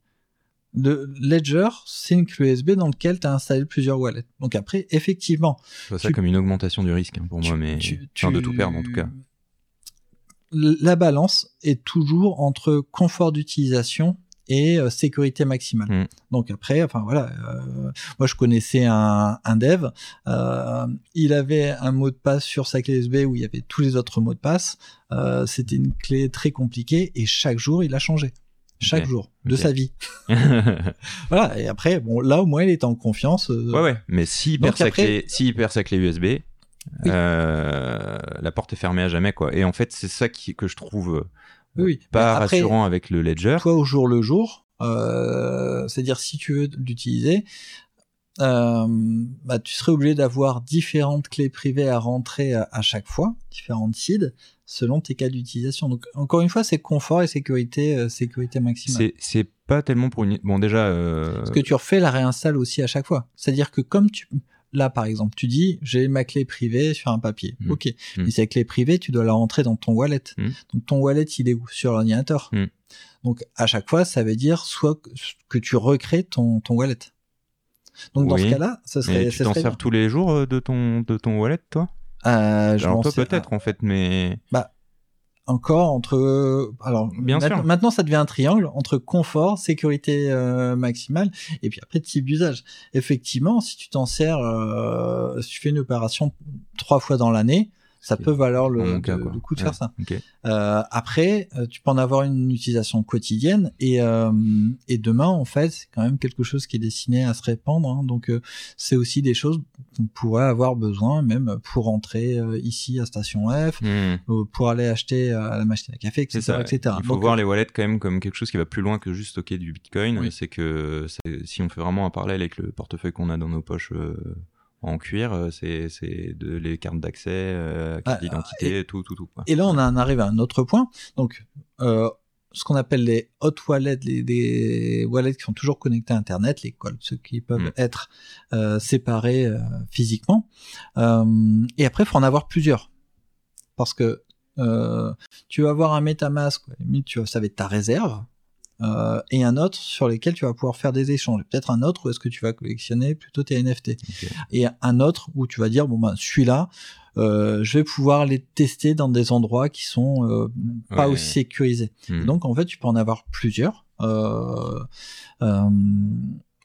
Le Ledger, c'est une clé USB dans laquelle tu as installé plusieurs wallets. Donc après, effectivement, Je vois ça Tu- comme une augmentation du risque hein, pour tu- moi, mais tu- enfin, de tu- tout perdre en tout cas. La balance est toujours entre confort d'utilisation et euh, sécurité maximale. Mm. Donc après, enfin voilà, euh, moi je connaissais un, un dev, euh, il avait un mot de passe sur sa clé USB où il y avait tous les autres mots de passe. Euh, C'était une clé très compliquée et chaque jour il a changé. Chaque jour de sa vie. ouais, Voilà. Et après, bon, là au moins il était en confiance. euh, ouais. Mais s'il perd, sa clé, s'il perd sa clé USB, Oui. euh, la porte est fermée à jamais, quoi. Et en fait, c'est ça qui, que je trouve euh, Oui, pas après- rassurant avec le Ledger. toi au jour le jour, euh, c'est-à-dire si tu veux l'utiliser, bah, tu serais obligé d'avoir différentes clés privées à rentrer à, à chaque fois, différentes seeds, selon tes cas d'utilisation. Donc encore une fois, c'est confort et sécurité, sécurité maximale. C'est, pas tellement pour une. Bon, déjà. Parce que tu refais la réinstalle aussi à chaque fois. C'est-à-dire que comme tu là par exemple, tu dis j'ai ma clé privée sur un papier. Mm. Ok. Mm. Mais cette clé privée, tu dois la rentrer dans ton wallet. Mm. Donc ton wallet, il est où? Sur l'ordinateur. Donc à chaque fois, ça veut dire soit que- tu recrées ton, ton wallet. Donc dans ce cas-là, ça serait. mais tu t'en sers tous les jours euh, de ton, de ton wallet, toi? Euh, Alors toi peut-être en fait, mais encore entre alors Bien maintenant, sûr. maintenant ça devient un triangle entre confort, sécurité euh, maximale et puis après type d'usage. Effectivement, si tu t'en sers, euh, si tu fais une opération trois fois dans l'année, ça peut valoir le, cas, le- coup de Ouais, faire ça. ok. Euh, après, euh, tu peux en avoir une utilisation quotidienne et, euh, et demain, en fait, c'est quand même quelque chose qui est destiné à se répandre. hein. donc, euh, c'est aussi des choses qu'on pourrait avoir besoin, même pour rentrer euh, ici à Station F, euh, pour aller acheter à la machine à café, etc. Ça. etc. Il faut Donc, voir les wallets quand même comme quelque chose qui va plus loin que juste stocker du Bitcoin. Oui. C'est que si on fait vraiment un parallèle avec le portefeuille qu'on a dans nos poches euh, en cuir, euh, c'est de les cartes d'accès, euh, Ah, carte d'identité, tout, tout, tout. quoi. Et là, on en arrive à un autre point. Donc, euh, ce qu'on appelle les hot wallets, les, les wallets qui sont toujours connectés à Internet, les cols, ceux qui peuvent Mm. être euh, séparés euh, physiquement. Et après, il faut en avoir plusieurs. Parce que tu vas avoir un MetaMask, limite, tu vas, ça va être ta réserve, euh, et un autre sur lesquels tu vas pouvoir faire des échanges. Peut-être un autre où est-ce que tu vas collectionner plutôt tes NFT et un autre où tu vas dire bon ben celui-là euh, je vais pouvoir les tester dans des endroits qui sont euh, pas Ouais. aussi sécurisés Hmm. donc en fait tu peux en avoir plusieurs euh,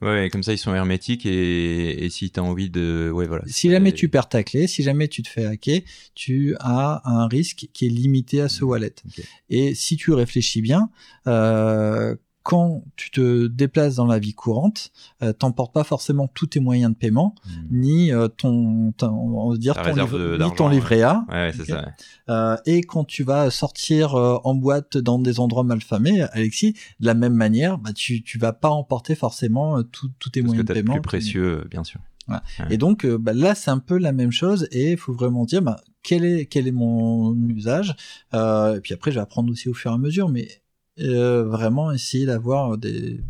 Ouais, comme ça ils sont hermétiques et, et si t'as envie de, ouais voilà. si jamais C'est- tu perds ta clé si jamais tu te fais hacker tu as un risque qui est limité à ce wallet Ok. et si tu réfléchis bien euh, quand tu te déplaces dans la vie courante, euh, t'emportes pas forcément tous tes moyens de paiement, Hmm. ni euh, ton, ton- on va dire ton, livre- ni ton livret A. Ouais, ça. ouais. Euh, et quand tu vas sortir euh, en boîte dans des endroits malfamés, Alexis, de la même manière, bah, tu tu vas pas emporter forcément euh, tous tes que moyens de paiement. plus précieux, euh, bien sûr. Et donc bah, là, c'est un peu la même chose et il faut vraiment dire bah, quel est quel est mon usage. Euh, et puis après, je vais apprendre aussi au fur et à mesure, mais euh, vraiment essayer d'avoir des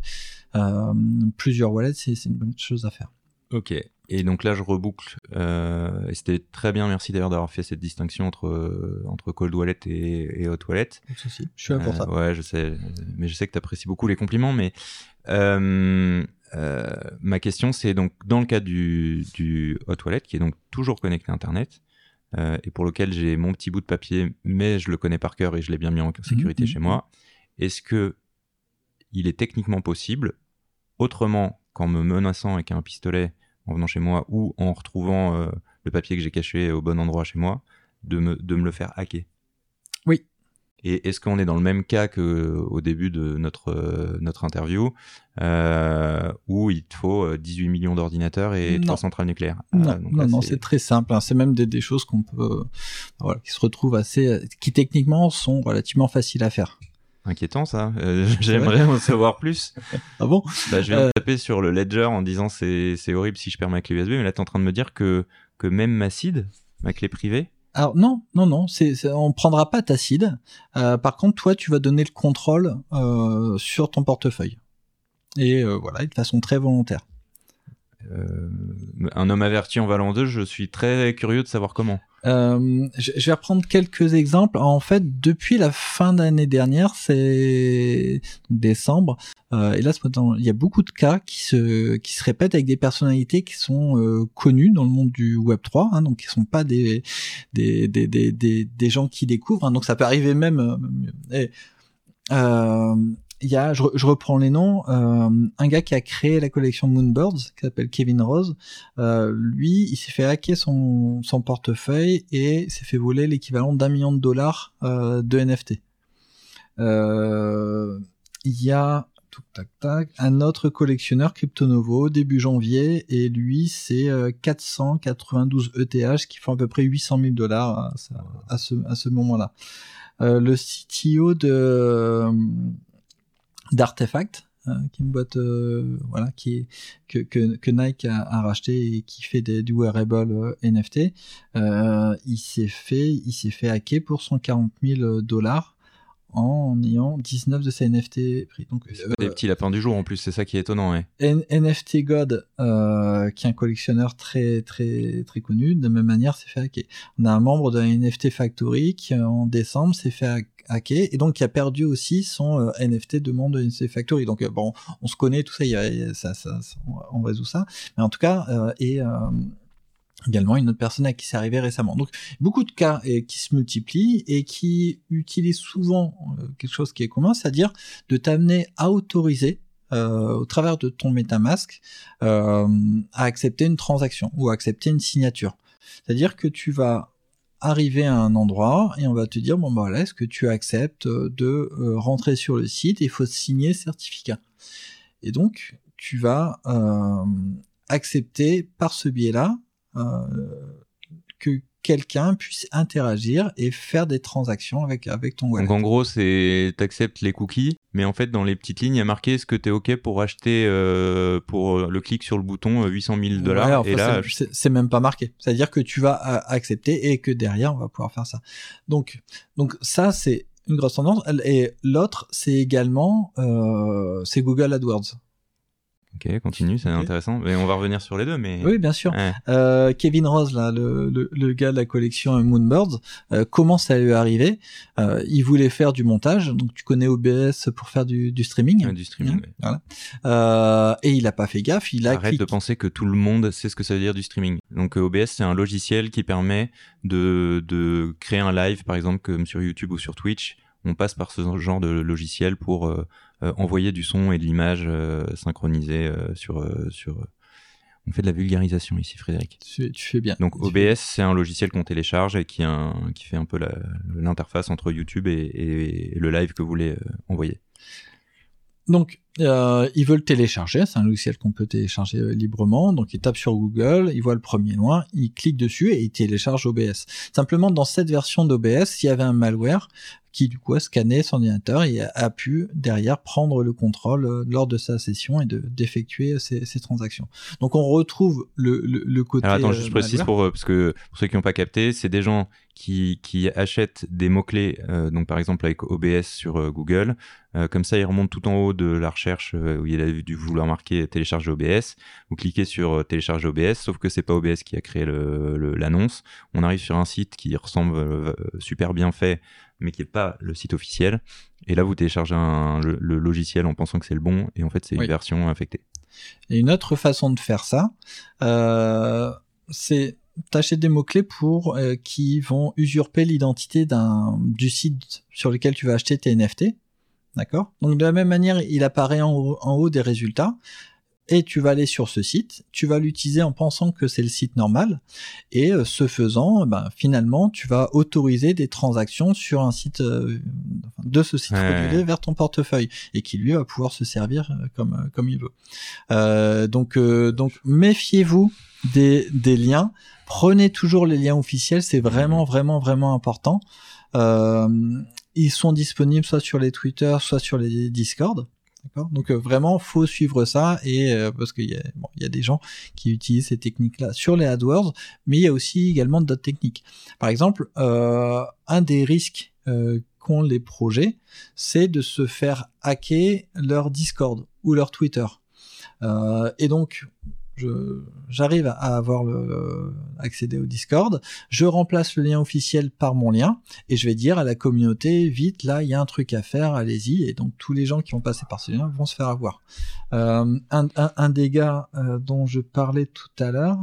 euh, plusieurs wallets, c'est une bonne chose à faire. Ok. Et donc là, je reboucle. Euh, et c'était très bien. Merci d'ailleurs d'avoir fait cette distinction entre euh, entre cold wallet et, et hot wallet. Je suis là pour ça. Ouais, je sais. Mais je sais que tu apprécies beaucoup les compliments. Mais ma question, c'est donc dans le cas du, du hot wallet, qui est donc toujours connecté à Internet, euh, et pour lequel j'ai mon petit bout de papier, mais je le connais par cœur et je l'ai bien mis en sécurité Mhm, chez mhm. moi. Est-ce que il est techniquement possible, autrement qu'en me menaçant avec un pistolet en venant chez moi ou en retrouvant euh, le papier que j'ai caché au bon endroit chez moi, de me, de me le faire hacker? Oui. Et est-ce qu'on est dans le même cas qu'au début de notre, euh, notre interview, euh, où il te faut euh, 18 millions d'ordinateurs et Non. trois centrales nucléaires? Non, Ah, non, là, non, c'est très simple. hein. C'est même des, des choses qu'on peut, voilà, qui se retrouvent assez, qui techniquement sont relativement faciles à faire. Inquiétant ça. Euh, J'aimerais en savoir plus. Ah bon? Bah, je viens Euh. de taper sur le ledger en disant c'est c'est horrible si je perds ma clé USB, mais là tu es en train de me dire que, que même ma CID, ma clé privée, Alors non, non, non, c'est, on prendra pas ta CID. Euh, par contre, toi, tu vas donner le contrôle euh, sur ton portefeuille. Et euh, voilà, de façon très volontaire. Euh, un homme averti en valant 2, je suis très curieux de savoir comment. Euh, je vais reprendre quelques exemples. En fait, depuis la fin d'année dernière, c'est décembre. Euh, et là, ce matin, il y a beaucoup de cas qui se qui se répètent avec des personnalités qui sont euh, connues dans le monde du Web 3, hein, donc qui sont pas des des des des des, gens qui découvrent. hein, donc ça peut arriver même. euh, euh, il y a, je, re- je reprends les noms, euh, un gars qui a créé la collection Moonbirds, qui s'appelle Kevin Rose. Euh, lui, il s'est fait hacker son, portefeuille et s'est fait voler l'équivalent d'un million de dollars euh, de NFT. Il y a un autre collectionneur Cryptonovo début janvier et lui c'est euh, 492 ETH qui font à peu près 800 000 dollars à, ce, moment-là. Le CTO de euh, d'Artefact, euh, qui est une boîte euh, voilà qui est, que, que, que Nike a, a racheté et qui fait des, du wearable euh, NFT, euh, il s'est fait il s'est fait hacker pour 140 000 dollars en ayant 19 de ses NFT pris. Donc C'est euh, des petits lapins du jour en plus, c'est ça qui est étonnant. Ouais. N- NFT God, euh, qui est un collectionneur très très très connu, de la même manière s'est fait hacker. On a un membre de la NFT Factory qui euh, en décembre s'est fait hack- hacker et donc qui a perdu aussi son euh, NFT demande de NFT Factory. Donc bon, on se connaît tout ça, y a, ça, ça, ça- on- on résout ça. Mais en tout cas, et également une autre personne à qui c'est arrivé récemment. Donc beaucoup de cas euh, qui se multiplient et qui utilisent souvent euh, quelque chose qui est commun, c'est-à-dire de t'amener à autoriser euh, au travers de ton MetaMask euh, à accepter une transaction ou à accepter une signature. C'est-à-dire que tu vas arriver à un endroit et on va te dire bon bah voilà est-ce que tu acceptes de euh, rentrer sur le site et il faut signer certificat. Et donc tu vas accepter par ce biais-là que quelqu'un puisse interagir et faire des transactions avec avec ton wallet. Donc en gros, c'est t'acceptes les cookies, mais en fait dans les petites lignes, il y a marqué est-ce que t'es ok pour acheter euh, pour le clic sur le bouton euh, 800 000 dollars Ouais, enfin, et là, c'est- même pas marqué. C'est-à-dire que tu vas euh, accepter et que derrière on va pouvoir faire ça. Donc, donc ça c'est une grosse tendance. Et l'autre c'est également euh, c'est Google AdWords. Ok, continue, c'est intéressant. Mais on va revenir sur les deux, mais Oui, bien sûr. Ouais. Euh, Kevin Rose, là, le, le, le gars de la collection Moonbirds, euh, comment ça lui est arrivé? Euh, Il voulait faire du montage, donc tu connais OBS pour faire du, du streaming? Ouais, du streaming. ouais. Voilà. Euh, et il a pas fait gaffe, il a Arrête de penser que tout le monde sait ce que ça veut dire du streaming. Donc euh, OBS, c'est un logiciel qui permet de, de créer un live, par exemple, comme sur YouTube ou sur Twitch. On passe par ce genre de logiciel pour euh, euh, envoyer du son et de l'image euh, synchronisée euh, sur... sur... On fait de la vulgarisation ici, Frédéric. tu, tu fais bien. Donc OBS, c'est un logiciel qu'on télécharge et qui, un- qui fait un peu l'interface entre YouTube et, et- et le live que vous voulez envoyer. Donc, euh, ils veulent télécharger, c'est un logiciel qu'on peut télécharger euh, librement, donc ils tapent sur Google, ils voient le premier lien, ils cliquent dessus et ils téléchargent OBS. Simplement, dans cette version d'OBS, il y avait un malware qui du coup a scanné son ordinateur et a, pu derrière prendre le contrôle euh, lors de sa session et de d'effectuer ces, ces, transactions. Donc on retrouve le, le, le côté. Alors attends, juste je précise pour parce que pour ceux qui n'ont pas capté, c'est des gens qui, qui achètent des mots-clés, euh, donc par exemple avec OBS sur euh, Google. Euh, comme ça, ils remontent tout en haut de la recherche où il a dû vouloir marquer télécharger OBS. Vous cliquez sur télécharger OBS, sauf que c'est pas OBS qui a créé l'annonce. On arrive sur un site qui ressemble super bien fait, mais qui est pas le site officiel. Et là, vous téléchargez un, le, logiciel en pensant que c'est le bon, et en fait, c'est une version infectée. Et une autre façon de faire ça, c'est tâcher des mots-clés pour euh, qui vont usurper l'identité d'un du site sur lequel tu vas acheter tes NFT. D'accord? Donc de la même manière, il apparaît en haut, des résultats. Et tu vas aller sur ce site, tu vas l'utiliser en pensant que c'est le site normal, et euh, ce faisant, ben, finalement, tu vas autoriser des transactions sur un site euh, de ce site ouais. vers ton portefeuille, et qui lui va pouvoir se servir comme comme il veut. donc donc méfiez-vous des, des liens. Prenez toujours les liens officiels, c'est vraiment, vraiment, vraiment important. Euh, ils sont disponibles soit sur les Twitter, soit sur les Discord. Donc euh, vraiment, faut suivre ça et euh, parce qu'il y, a, bon, y a des gens qui utilisent ces techniques-là sur les AdWords, mais il y a aussi également d'autres techniques. Par exemple, euh, un des risques qu'ont les projets, c'est de se faire hacker leur Discord ou leur Twitter. et donc, j'arrive à avoir le, accéder au Discord, je remplace le lien officiel par mon lien et je vais dire à la communauté vite là il y a un truc à faire, allez-y. Et donc tous les gens qui vont passer par ce lien vont se faire avoir. Euh, un, des gars euh, dont je parlais tout à l'heure,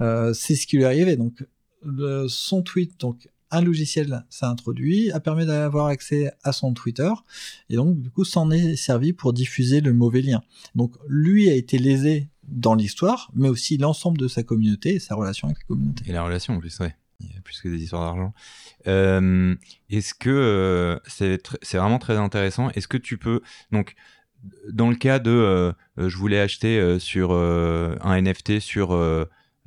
euh, c'est ce qui lui est arrivé. Donc le, son tweet donc un logiciel s'est introduit, a permis d'avoir accès à son Twitter, et donc du coup s'en est servi pour diffuser le mauvais lien. Donc lui a été lésé dans l'histoire, mais aussi l'ensemble de sa communauté et sa relation avec la communauté. Et la relation en plus, ouais. Il y a plus que des histoires d'argent. Euh, Est-ce que euh, c'est vraiment très intéressant Est-ce que tu peux donc dans le cas de euh, je voulais acheter sur un NFT sur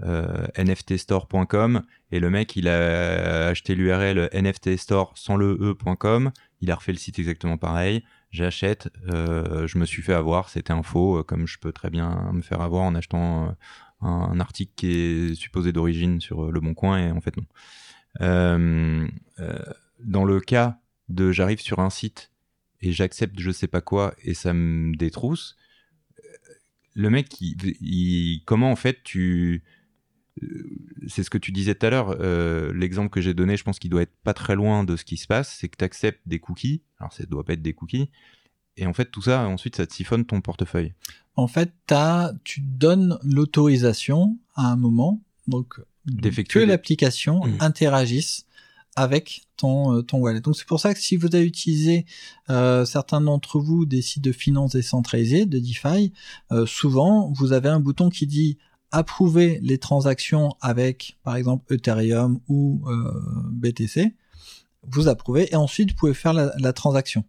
nftstore.com et le mec il a acheté l'URL nftstore sans le e.com il a refait le site exactement pareil. J'achète euh, je me suis fait avoir c'était un faux euh, comme je peux très bien me faire avoir en achetant euh, un, article qui est supposé d'origine sur le bon coin et en fait non. Dans le cas de j'arrive sur un site et j'accepte je sais pas quoi et ça me détrousse le mec il comment en fait tu euh, c'est ce que tu disais tout à l'heure, euh, l'exemple que j'ai donné, je pense qu'il doit être pas très loin de ce qui se passe, c'est que tu acceptes des cookies, alors ça doit pas être des cookies, et en fait tout ça, ensuite ça te siphonne ton portefeuille. En fait, as, tu donnes l'autorisation à un moment, donc que l'application mmh. interagisse avec ton, euh, ton wallet. Donc c'est pour ça que si vous avez utilisé euh, certains d'entre vous des sites de finances décentralisés, de DeFi, euh, souvent vous avez un bouton qui dit approuver les transactions avec, par exemple, Ethereum ou euh, BTC, vous approuvez et ensuite vous pouvez faire la, transaction.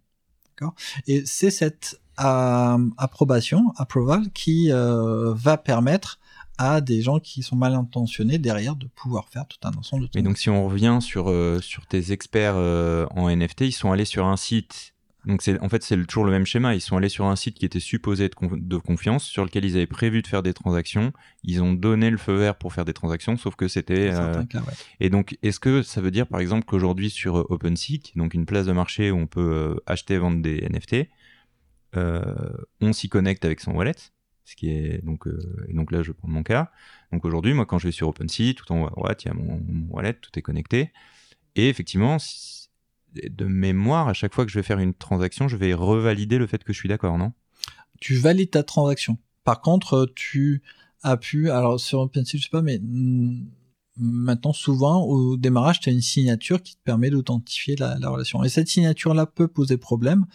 Et c'est cette euh, approbation, approval, qui euh, va permettre à des gens qui sont mal intentionnés derrière de pouvoir faire tout un ensemble de Et donc si on revient sur, sur tes experts en NFT, ils sont allés sur un site donc c'est en fait c'est toujours le même schéma. Ils sont allés sur un site qui était supposé être de confiance, sur lequel ils avaient prévu de faire des transactions. Ils ont donné le feu vert pour faire des transactions, sauf que c'était. Euh... Et donc est-ce que ça veut dire par exemple qu'aujourd'hui sur euh, OpenSea, donc une place de marché où on peut euh, acheter et vendre des NFT, euh, on s'y connecte avec son wallet, ce qui est donc et donc là je prends mon cas. Donc aujourd'hui moi quand je vais sur OpenSea, tout en haut à il y a mon, mon wallet, tout est connecté. Et effectivement, de mémoire, à chaque fois que je vais faire une transaction, je vais revalider le fait que je suis d'accord, non? Tu valides ta transaction. Par contre, tu as pu, alors sur OpenSea, je sais pas, mais maintenant souvent au démarrage, tu as une signature qui te permet d'authentifier la, relation. Et cette signature-là peut poser problème.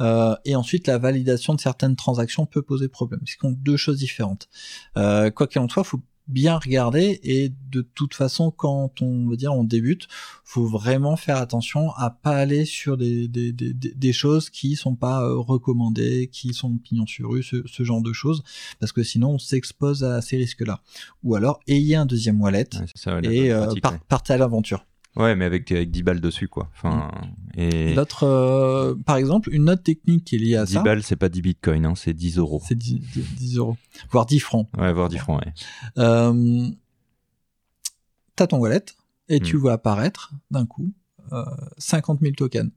Euh, et ensuite, la validation de certaines transactions peut poser problème. C'est deux choses différentes. Euh, quoi qu'il en soit, faut bien regarder et de toute façon quand on veut dire on débute faut vraiment faire attention à pas aller sur des, des, des, des choses qui sont pas euh, recommandées qui sont pignon sur rue ce, ce, genre de choses parce que sinon on s'expose à ces risques là ou alors ayez un deuxième wallet et euh, partez à l'aventure Ouais, mais avec, avec 10 balles dessus, quoi. Enfin, mm. et... Euh, par exemple, une autre technique qui est liée à 10 ça. 10 balles, c'est pas 10 bitcoins, hein, c'est 10 euros. C'est 10, 10, euros. Voire 10 francs. Ouais, voire 10 francs, ouais. Euh, T'as ton wallet et mm. tu vois apparaître d'un coup euh, 50 000 tokens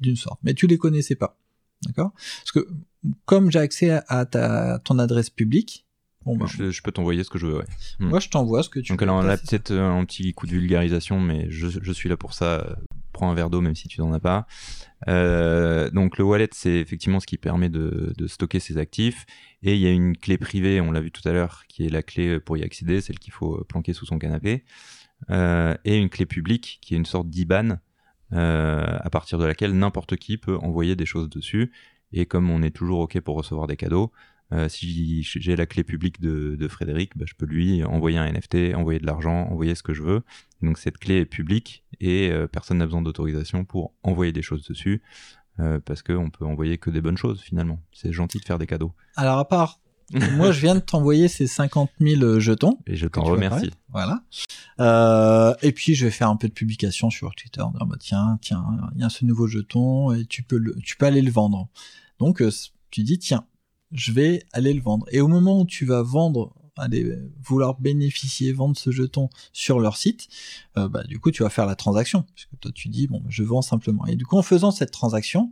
d'une sorte. Mais tu les connaissais pas. D'accord? Parce que comme j'ai accès à ta, ton adresse publique, Bon, bah, je, je, peux t'envoyer ce que je veux, ouais. Hmm. Moi, je t'envoie ce que tu Donc, veux. Donc, là, peut-être un petit coup de vulgarisation, mais je, je suis là pour ça. Prends un verre d'eau, même si tu n'en as pas. Euh, donc, le wallet, c'est effectivement ce qui permet de, de, stocker ses actifs. Et il y a une clé privée, on l'a vu tout à l'heure, qui est la clé pour y accéder, celle qu'il faut planquer sous son canapé. Euh, et une clé publique, qui est une sorte d'IBAN, euh, à partir de laquelle n'importe qui peut envoyer des choses dessus. Et comme on est toujours OK pour recevoir des cadeaux, euh, si j'ai la clé publique de, de Frédéric, bah, je peux lui envoyer un NFT, envoyer de l'argent, envoyer ce que je veux. Donc cette clé est publique et euh, personne n'a besoin d'autorisation pour envoyer des choses dessus. Euh, parce qu'on peut envoyer que des bonnes choses finalement. C'est gentil de faire des cadeaux. Alors à part, moi je viens de t'envoyer ces 50 000 jetons. Et je t'en remercie. Voilà. Et puis je vais faire un peu de publication sur Twitter. Bah, tiens, tiens, il y a ce nouveau jeton et tu peux le, tu peux aller le vendre. Donc tu dis tiens, je vais aller le vendre. Et au moment où tu vas vendre, aller vouloir bénéficier, vendre ce jeton sur leur site, euh, bah, du coup, tu vas faire la transaction. Puisque toi, tu dis, bon, je vends simplement. Et du coup, en faisant cette transaction,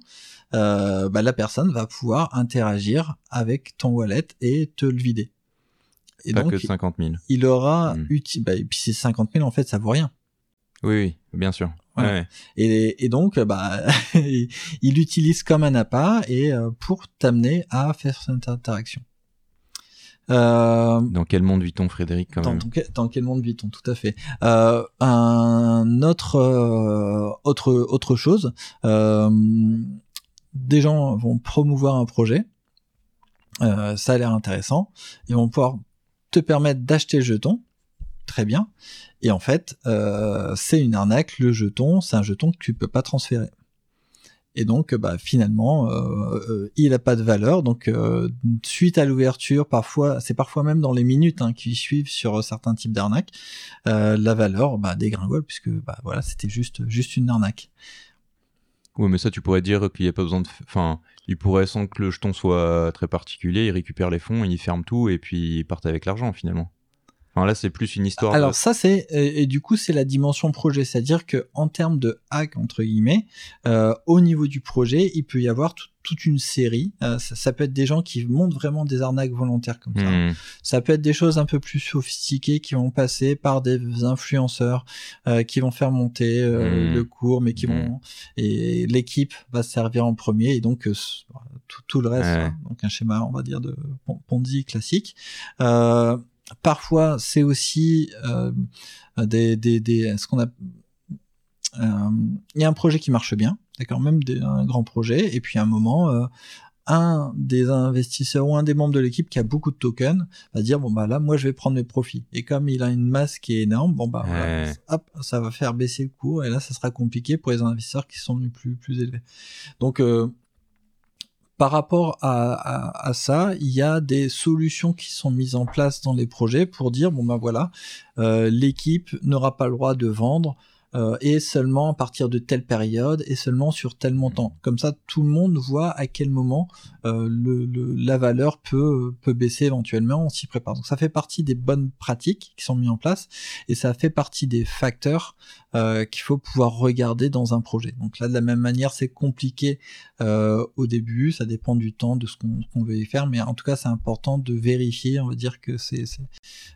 euh, bah, la personne va pouvoir interagir avec ton wallet et te le vider. Et Pas donc, que 50 000. Il aura bah, et puis ces 50 000, en fait, ça vaut rien. Oui, oui, bien sûr. Et, et, donc, bah, il utilise comme un appât et euh, pour t'amener à faire cette interaction. Euh, dans quel monde vit-on, Frédéric quand dans, même dans, quel monde vit-on Tout à fait. Euh, un autre, euh, autre, autre chose. Euh, des gens vont promouvoir un projet. ça a l'air intéressant. Ils vont pouvoir te permettre d'acheter le jeton très bien. Et en fait, euh, c'est une arnaque. Le jeton, c'est un jeton que tu peux pas transférer. Et donc, bah, finalement, euh, euh il a pas de valeur. Donc, euh, suite à l'ouverture, parfois, c'est parfois même dans les minutes hein, qui suivent sur certains types d'arnaques, euh, la valeur bah, dégringole puisque bah, voilà, c'était juste juste une arnaque. Oui, mais ça, tu pourrais dire qu'il n'y a pas besoin de. Enfin, il pourrait, sans que le jeton soit très particulier, il récupère les fonds, il ferme tout et puis il part avec l'argent finalement. Enfin, là, c'est plus une histoire. Alors ça, c'est et, du coup, c'est la dimension projet, c'est-à-dire que en termes de hack entre guillemets, euh, au niveau du projet, il peut y avoir toute une série. Euh, ça, peut être des gens qui montent vraiment des arnaques volontaires comme ça. Hmm. Ça peut être des choses un peu plus sophistiquées qui vont passer par des influenceurs euh, qui vont faire monter euh, hmm. le cours, mais qui hmm. vont et l'équipe va se servir en premier et donc euh, tout, tout, le reste, hein. donc un schéma, on va dire de Ponzi classique. Euh, Parfois, c'est aussi euh, des, des, des, ce qu'on a. Euh, il y a un projet qui marche bien, d'accord, même des, un grand projet, et puis à un moment, euh, un des investisseurs ou un des membres de l'équipe qui a beaucoup de tokens va dire bon bah là moi je vais prendre mes profits et comme il a une masse qui est énorme bon bah hop ça va faire baisser le cours et là ça sera compliqué pour les investisseurs qui sont plus plus élevés donc euh, par rapport à, ça, il y a des solutions qui sont mises en place dans les projets pour dire bon ben voilà, euh, l'équipe n'aura pas le droit de vendre euh, et seulement à partir de telle période et seulement sur tel montant. Comme ça, tout le monde voit à quel moment euh, le, la valeur peut, peut baisser éventuellement, on s'y prépare. Donc ça fait partie des bonnes pratiques qui sont mises en place et ça fait partie des facteurs euh, qu'il faut pouvoir regarder dans un projet. Donc là, de la même manière, c'est compliqué euh, au début, ça dépend du temps, de ce qu'on veut y faire, mais en tout cas, c'est important de vérifier, on va dire que c'est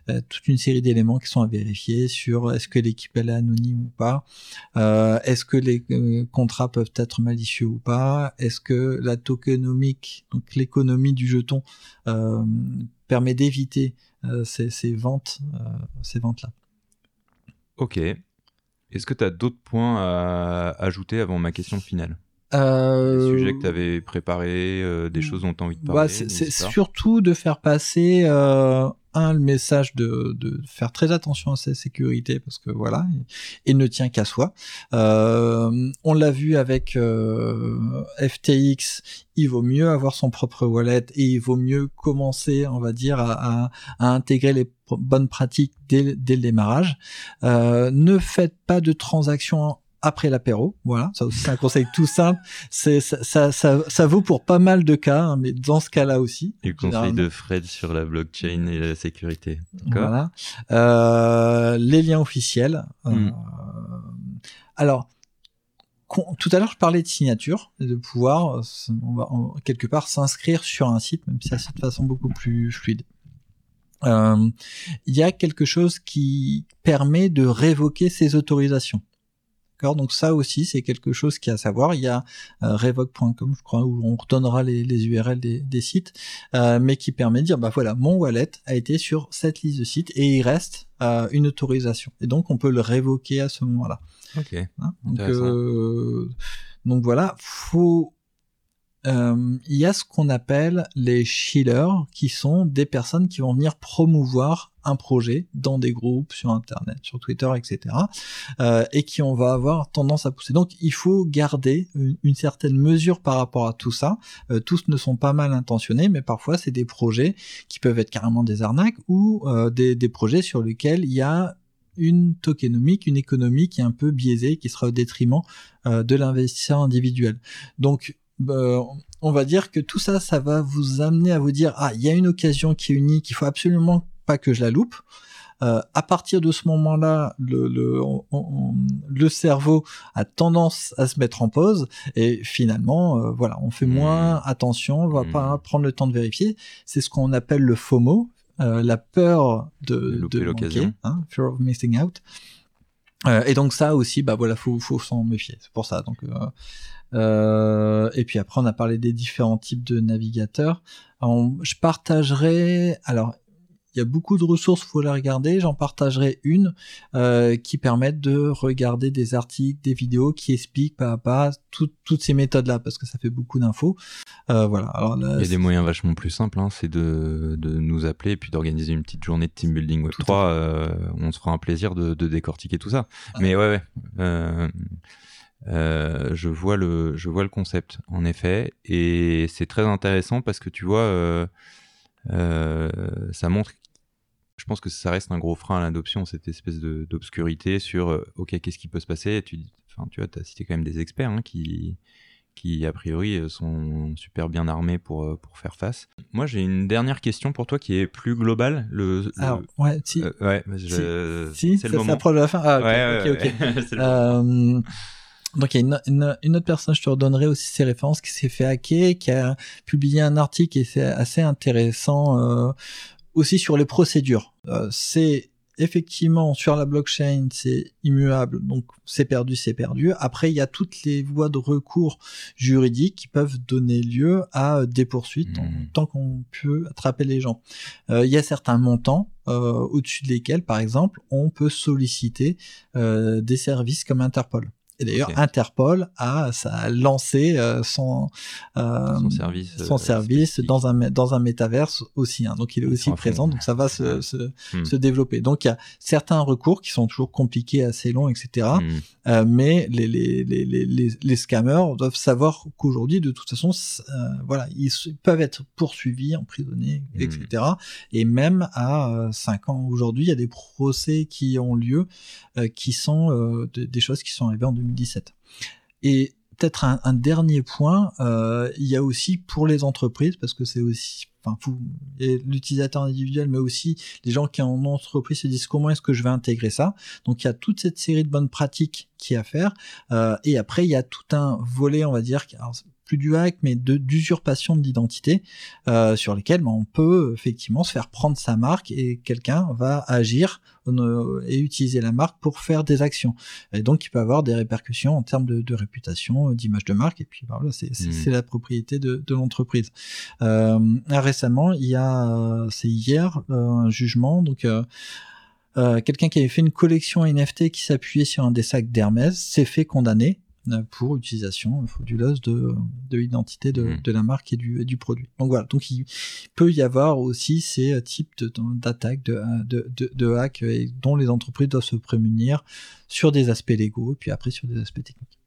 euh, toute une série d'éléments qui sont à vérifier sur est-ce que l'équipe est anonyme ou pas, est-ce que les contrats peuvent être malicieux ou pas, est-ce que la tokenomique, donc l'économie du jeton, permet d'éviter ces, ventes, ces ventes-là? Ok, est-ce que tu as d'autres points à ajouter avant ma question finale? Euh... Des sujets que tu avais préparés, euh, des choses dont tu as envie de parler bah, C'est surtout de faire passer euh, un le message de, de faire très attention à sa sécurité parce que voilà, il, ne tient qu'à soi. Euh, on l'a vu avec euh, FTX, il vaut mieux avoir son propre wallet et il vaut mieux commencer, on va dire, à, à, intégrer les bonnes pratiques dès, dès le démarrage. Euh, ne faites pas de transactions après l'apéro. Voilà, ça c'est un conseil tout simple. C'est ça, ça, ça, vaut pour pas mal de cas, hein, mais dans ce cas-là aussi. Et le conseil de Fred sur la blockchain et la sécurité. Voilà. Euh, les liens officiels. Euh, hmm. alors, tout à l'heure, je parlais de signature, de pouvoir on va, quelque part s'inscrire sur un site, même si c'est de façon beaucoup plus fluide. Euh, il y a quelque chose qui permet de révoquer ces autorisations. Donc ça aussi, c'est quelque chose qui a à savoir. Il y a euh, revoke.com, je crois, où on redonnera les, les URL des, des sites, euh, mais qui permet de dire, bah voilà, mon wallet a été sur cette liste de sites et il reste euh, une autorisation. Et donc, on peut le révoquer à ce moment-là. Ok. Hein, donc, euh, donc voilà, faut euh, il y a ce qu'on appelle les shillers, qui sont des personnes qui vont venir promouvoir un projet dans des groupes sur Internet, sur Twitter, etc. Euh, et qui on va avoir tendance à pousser. Donc il faut garder une, certaine mesure par rapport à tout ça. Euh, tous ne sont pas mal intentionnés, mais parfois c'est des projets qui peuvent être carrément des arnaques ou des, projets sur lesquels il y a une tokenomique, une économie qui est un peu biaisée, qui sera au détriment de l'investisseur individuel. Donc bah, on va dire que tout ça, ça va vous amener à vous dire ah, il y a une occasion qui est unique, il faut absolument pas que je la loupe. Euh, à partir de ce moment-là, le, le, le, cerveau a tendance à se mettre en pause et finalement, euh, voilà, on fait moins mmh. attention, on va mmh. pas prendre le temps de vérifier. C'est ce qu'on appelle le FOMO, euh, la peur de, de l'occasion, hein, fear of missing out. Euh, et donc ça aussi, bah voilà, faut faut s'en méfier. C'est pour ça. Donc euh, euh, et puis après, on a parlé des différents types de navigateurs. je partagerai, alors il y a beaucoup de ressources, faut les regarder. J'en partagerai une euh, qui permettent de regarder des articles, des vidéos qui expliquent pas à pas toutes ces méthodes-là, parce que ça fait beaucoup d'infos. Euh, voilà. Alors il y a des moyens vachement plus simples, hein, c'est de, de nous appeler et puis d'organiser une petite journée de team building Web 3. Euh, on se fera un plaisir de, de décortiquer tout ça. Ah. Mais ouais, ouais. Euh, euh, je vois le, je vois le concept en effet, et c'est très intéressant parce que tu vois, euh, euh, ça montre. Je pense que ça reste un gros frein à l'adoption, cette espèce d'obscurité sur ok, qu'est-ce qui peut se passer? Tu, enfin, tu vois, as cité quand même des experts hein, qui, qui a priori sont super bien armés pour, pour faire face. Moi, j'ai une dernière question pour toi qui est plus globale. Le, Alors, ouais, si. ouais, si, c'est le moment. de la fin. Ah, ok, ok. ok. Donc il y a une, une, autre personne, je te redonnerai aussi ses références, qui s'est fait hacker, qui a publié un article et c'est assez intéressant euh, aussi sur les procédures. Euh, c'est effectivement sur la blockchain, c'est immuable, donc c'est perdu, c'est perdu. Après, il y a toutes les voies de recours juridiques qui peuvent donner lieu à des poursuites mmh. tant qu'on peut attraper les gens. Euh, il y a certains montants euh, au-dessus de lesquels, par exemple, on peut solliciter euh, des services comme Interpol. Et d'ailleurs, Interpol a, ça a lancé euh, son, euh, son service, son euh, service dans un dans un métaverse aussi. Hein. Donc il est aussi présent, donc ça va se, se, hmm. se, développer. Donc il y a certains recours qui sont toujours compliqués, assez longs, etc. Hmm. Euh, mais les les, les les les scammers doivent savoir qu'aujourd'hui, de toute façon, voilà, ils peuvent être poursuivis, emprisonnés, hmm. etc. Et même à 5 ans aujourd'hui, il y a des procès qui ont lieu, qui sont des choses qui sont arrivées en 2017. Et peut-être un, dernier point, euh, il y a aussi pour les entreprises, parce que c'est aussi, l'utilisateur individuel, mais aussi les gens qui en entreprise se disent comment est-ce que je vais intégrer ça. Donc il y a toute cette série de bonnes pratiques qui à faire, euh, et après il y a tout un volet, on va dire, plus du hack, mais de d'usurpation de l'identité, euh, sur lesquels ben, on peut effectivement se faire prendre sa marque et quelqu'un va agir euh, et utiliser la marque pour faire des actions. Et donc il peut avoir des répercussions en termes de, de réputation, euh, d'image de marque, et puis ben, voilà, c'est mmh. la propriété de, de l'entreprise. Euh, récemment, il y a, c'est hier, un jugement, donc euh, quelqu'un qui avait fait une collection NFT qui s'appuyait sur un des sacs d'Hermès s'est fait condamner pour utilisation frauduleuse de, de l'identité de, Mhm. de la marque et du, et du produit. Donc voilà, donc il peut y avoir aussi ces types de- d'attaques, de, de, de, de hacks et dont les entreprises doivent se prémunir sur des aspects légaux et puis après sur des aspects techniques.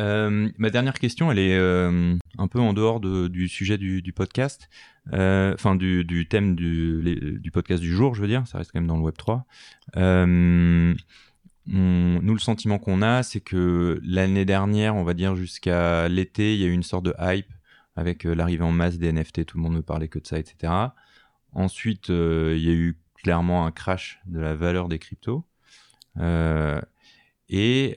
Euh, ma dernière question, elle est euh, un peu en dehors de- du sujet du, du podcast, euh, enfin du, du thème du, les- du podcast du jour, je veux dire, ça reste quand même dans le Web 3. Nous, le sentiment qu'on a, c'est que l'année dernière, on va dire jusqu'à l'été, il y a eu une sorte de hype avec euh, l'arrivée en masse des NFT, tout le monde ne parlait que de ça, etc. Ensuite, euh, il y a eu clairement un crash de la valeur des cryptos. Euh, et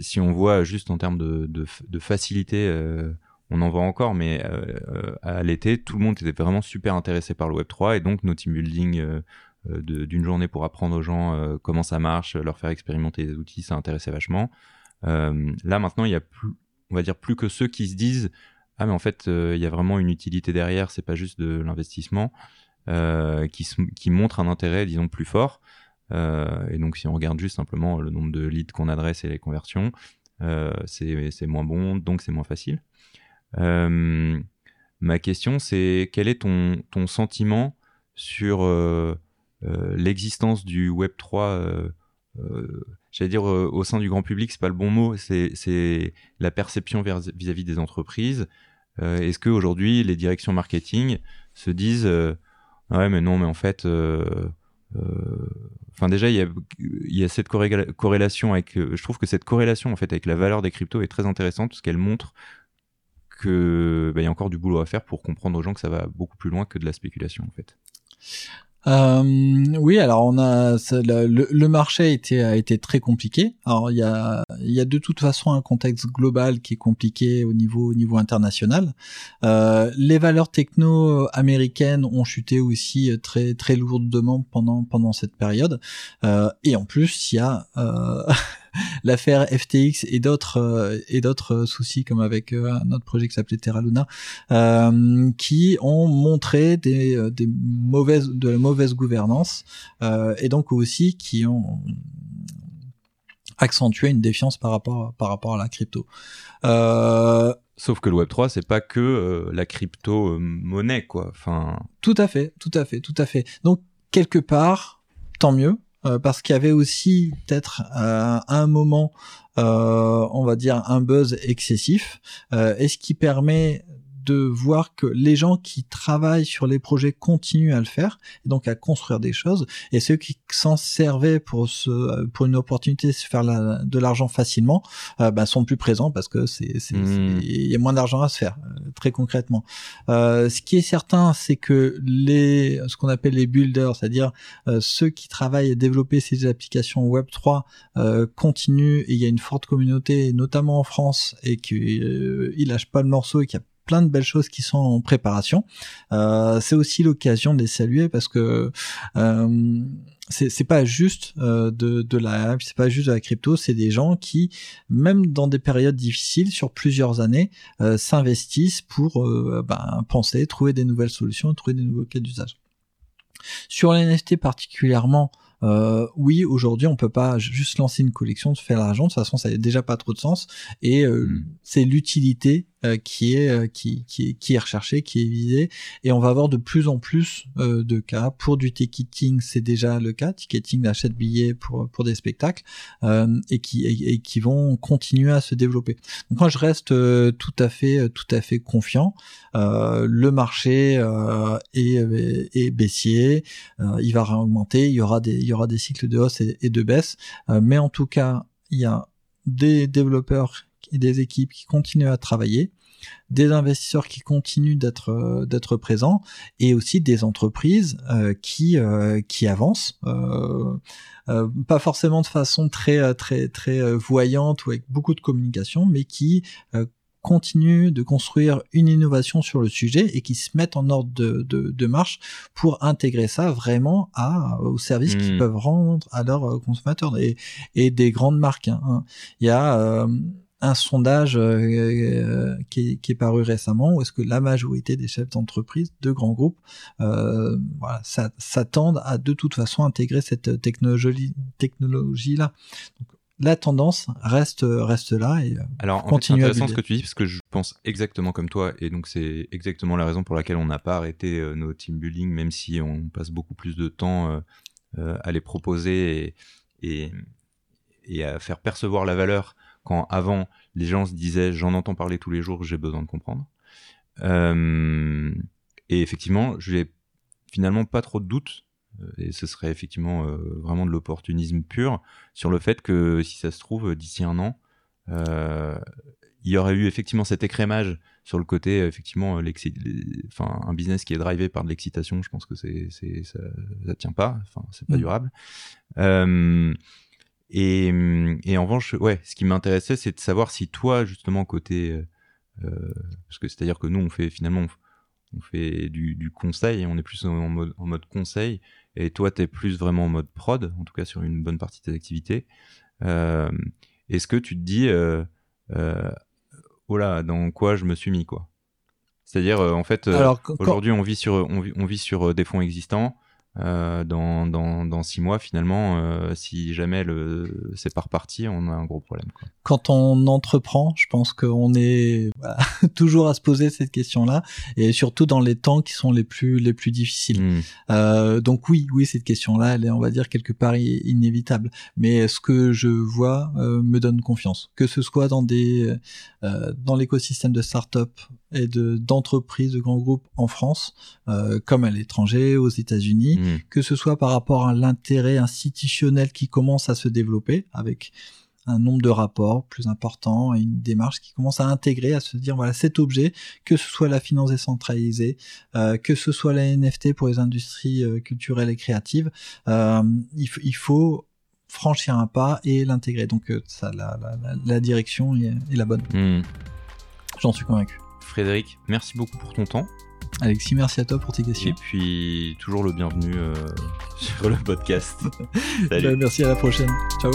si on voit juste en termes de, facilité, on en voit encore, mais à l'été, tout le monde était vraiment super intéressé par le Web3 et donc nos team building d'une journée pour apprendre aux gens euh, comment ça marche, leur faire expérimenter des outils, ça intéressait vachement. Euh, là maintenant, il y a plus, on va dire plus que ceux qui se disent ah mais en fait euh, il y a vraiment une utilité derrière, c'est pas juste de l'investissement, euh, qui, qui montre un intérêt disons plus fort. Euh, et donc, si on regarde juste simplement le nombre de leads qu'on adresse et les conversions, euh, c'est moins bon, donc c'est moins facile. Euh, ma question, c'est quel est ton, ton sentiment sur euh, euh, l'existence du Web 3 euh, euh, J'allais dire euh, au sein du grand public, c'est pas le bon mot, c'est la perception vis-à-vis des entreprises. Euh, Est-ce qu'aujourd'hui, les directions marketing se disent euh, Ouais, mais non, mais en fait, euh, euh, Enfin déjà il y a, cette corréla- corrélation avec euh, je trouve que cette corrélation en fait avec la valeur des cryptos est très intéressante parce qu'elle montre que bah, y a encore du boulot à faire pour comprendre aux gens que ça va beaucoup plus loin que de la spéculation en fait. Euh, oui, alors on a le, le- marché a été, a été très compliqué. Alors il y a, y a de toute façon un contexte global qui est compliqué au niveau, au niveau international. Euh, les valeurs techno américaines ont chuté aussi très très lourdement pendant pendant cette période. Euh, et en plus il y a euh, l'affaire FTX et d'autres euh, et d'autres soucis comme avec euh, un autre projet qui s'appelait Terra Luna euh, qui ont montré des, euh, des mauvaises de la mauvaise gouvernance euh, et donc aussi qui ont accentué une défiance par rapport par rapport à la crypto. Euh, Sauf que le Web 3 c'est pas que euh, la crypto euh, monnaie quoi. Enfin Tout à fait, tout à fait, tout à fait. Donc quelque part, tant mieux, euh, parce qu'il y avait aussi peut-être euh, un moment, euh, on va dire un buzz excessif, euh, et ce qui permet de voir que les gens qui travaillent sur les projets continuent à le faire, et donc à construire des choses, et ceux qui s'en servaient pour se, pour une opportunité de se faire la- de l'argent facilement, euh, ben, sont plus présents parce que c'est, Mmh. c'est- il y a moins d'argent à se faire, euh, très concrètement. Euh, ce qui est certain, c'est que les, ce qu'on appelle les builders, c'est-à-dire euh, ceux qui travaillent à développer ces applications Web 3, euh, continuent et il y a une forte communauté, notamment en France, et qu'ils euh, ils lâchent pas le morceau et qu'il y a plein de belles choses qui sont en préparation. Euh, c'est aussi l'occasion de les saluer parce que euh, c'est c'est pas juste euh, de, de la c'est pas juste de la crypto, c'est des gens qui même dans des périodes difficiles sur plusieurs années euh, s'investissent pour euh, ben, penser, trouver des nouvelles solutions, trouver des nouveaux cas d'usage. Sur les NFT particulièrement, euh, oui, aujourd'hui, on peut pas juste lancer une collection, se faire l'argent. De toute façon, ça n'a déjà pas trop de sens. Et euh, Mm. c'est l'utilité euh, qui est euh, qui, qui est qui est recherchée, qui est visée. Et on va avoir de plus en plus euh, de cas pour du ticketing. C'est déjà le cas. Ticketing achète billets pour pour des spectacles euh, et qui et, qui vont continuer à se développer. Donc moi, je reste euh, tout à fait euh, tout à fait confiant. Euh, le marché euh, est, est baissier. Euh, il va réaugmenter. Il y aura des il y aura des cycles de hausse et, et de baisse. Euh, mais en tout cas, il y a des développeurs des équipes qui continuent à travailler, des investisseurs qui continuent d'être euh, d'être présents et aussi des entreprises euh, qui euh, qui avancent euh, pas forcément de façon très très très voyante ou avec beaucoup de communication mais qui continuent de construire une innovation sur le sujet et qui se mettent en ordre de, de, de marche pour intégrer ça vraiment à, aux services qu'ils Mm. peuvent rendre à leurs consommateurs et, et des grandes marques. hein. Il y a un sondage euh, euh, qui, est, qui est paru récemment où est-ce que la majorité des chefs d'entreprise de grands groupes euh, voilà, s'attendent à de toute façon intégrer cette technologie technologie là. la tendance reste reste là et alors c'est intéressant ce que tu dis parce que je pense exactement comme toi et donc c'est exactement la raison pour laquelle on n'a pas arrêté nos team building même si on passe beaucoup plus de temps à les proposer et, et, et à faire percevoir la valeur quand avant les gens se disaient j'en entends parler tous les jours, j'ai besoin de comprendre. Euh, et effectivement, je n'ai finalement pas trop de doutes, euh, et ce serait effectivement euh, vraiment de l'opportunisme pur, sur le fait que si ça se trouve, d'ici un an, il y aurait eu effectivement cet écrémage sur le côté effectivement enfin un business qui est drivé par de l'excitation je pense que c'est ça, ça tient pas enfin c'est pas mm. durable euh, et, et, en revanche, ouais, ce qui m'intéressait, c'est de savoir si toi, justement, côté, euh, euh parce que c'est-à-dire que nous, on fait finalement, on fait du, du conseil, on est plus en mode, en mode conseil, et toi, tu es plus vraiment en mode prod, en tout cas sur une bonne partie de tes activités. Euh, Est-ce que tu te dis, euh, euh, oh là, dans quoi je me suis mis, quoi? C'est-à-dire, euh, en fait, aujourd'hui, on vit sur, on vit, on vit sur des fonds existants. Euh, dans, dans, dans, six mois, finalement, euh, si jamais le, c'est pas reparti, on a un gros problème. Quoi. Quand on entreprend, je pense qu'on est voilà, toujours à se poser cette question-là, et surtout dans les temps qui sont les plus les plus difficiles. Hmm. Euh, donc oui, oui, cette question-là, elle est, on va dire, quelque part inévitable. Mais ce que je vois euh, me donne confiance, que ce soit dans des euh, dans l'écosystème de start-up et de d'entreprises, de grands groupes en France, comme à l'étranger, aux États-Unis Mm. que ce soit par rapport à l'intérêt institutionnel qui commence à se développer avec un nombre de rapports plus important et une démarche qui commence à intégrer, à se dire voilà cet objet, que ce soit la finance décentralisée, euh, que ce soit la NFT pour les industries euh, culturelles et créatives, euh, il, faut franchir un pas et l'intégrer. Donc ça, la, direction est, la bonne. Mm. J'en suis convaincu. Frédéric, merci beaucoup pour ton temps. Alexis, merci à toi pour tes questions. Et puis, toujours le bienvenu euh, sur le podcast. Salut. Bah, merci, à la prochaine. Ciao.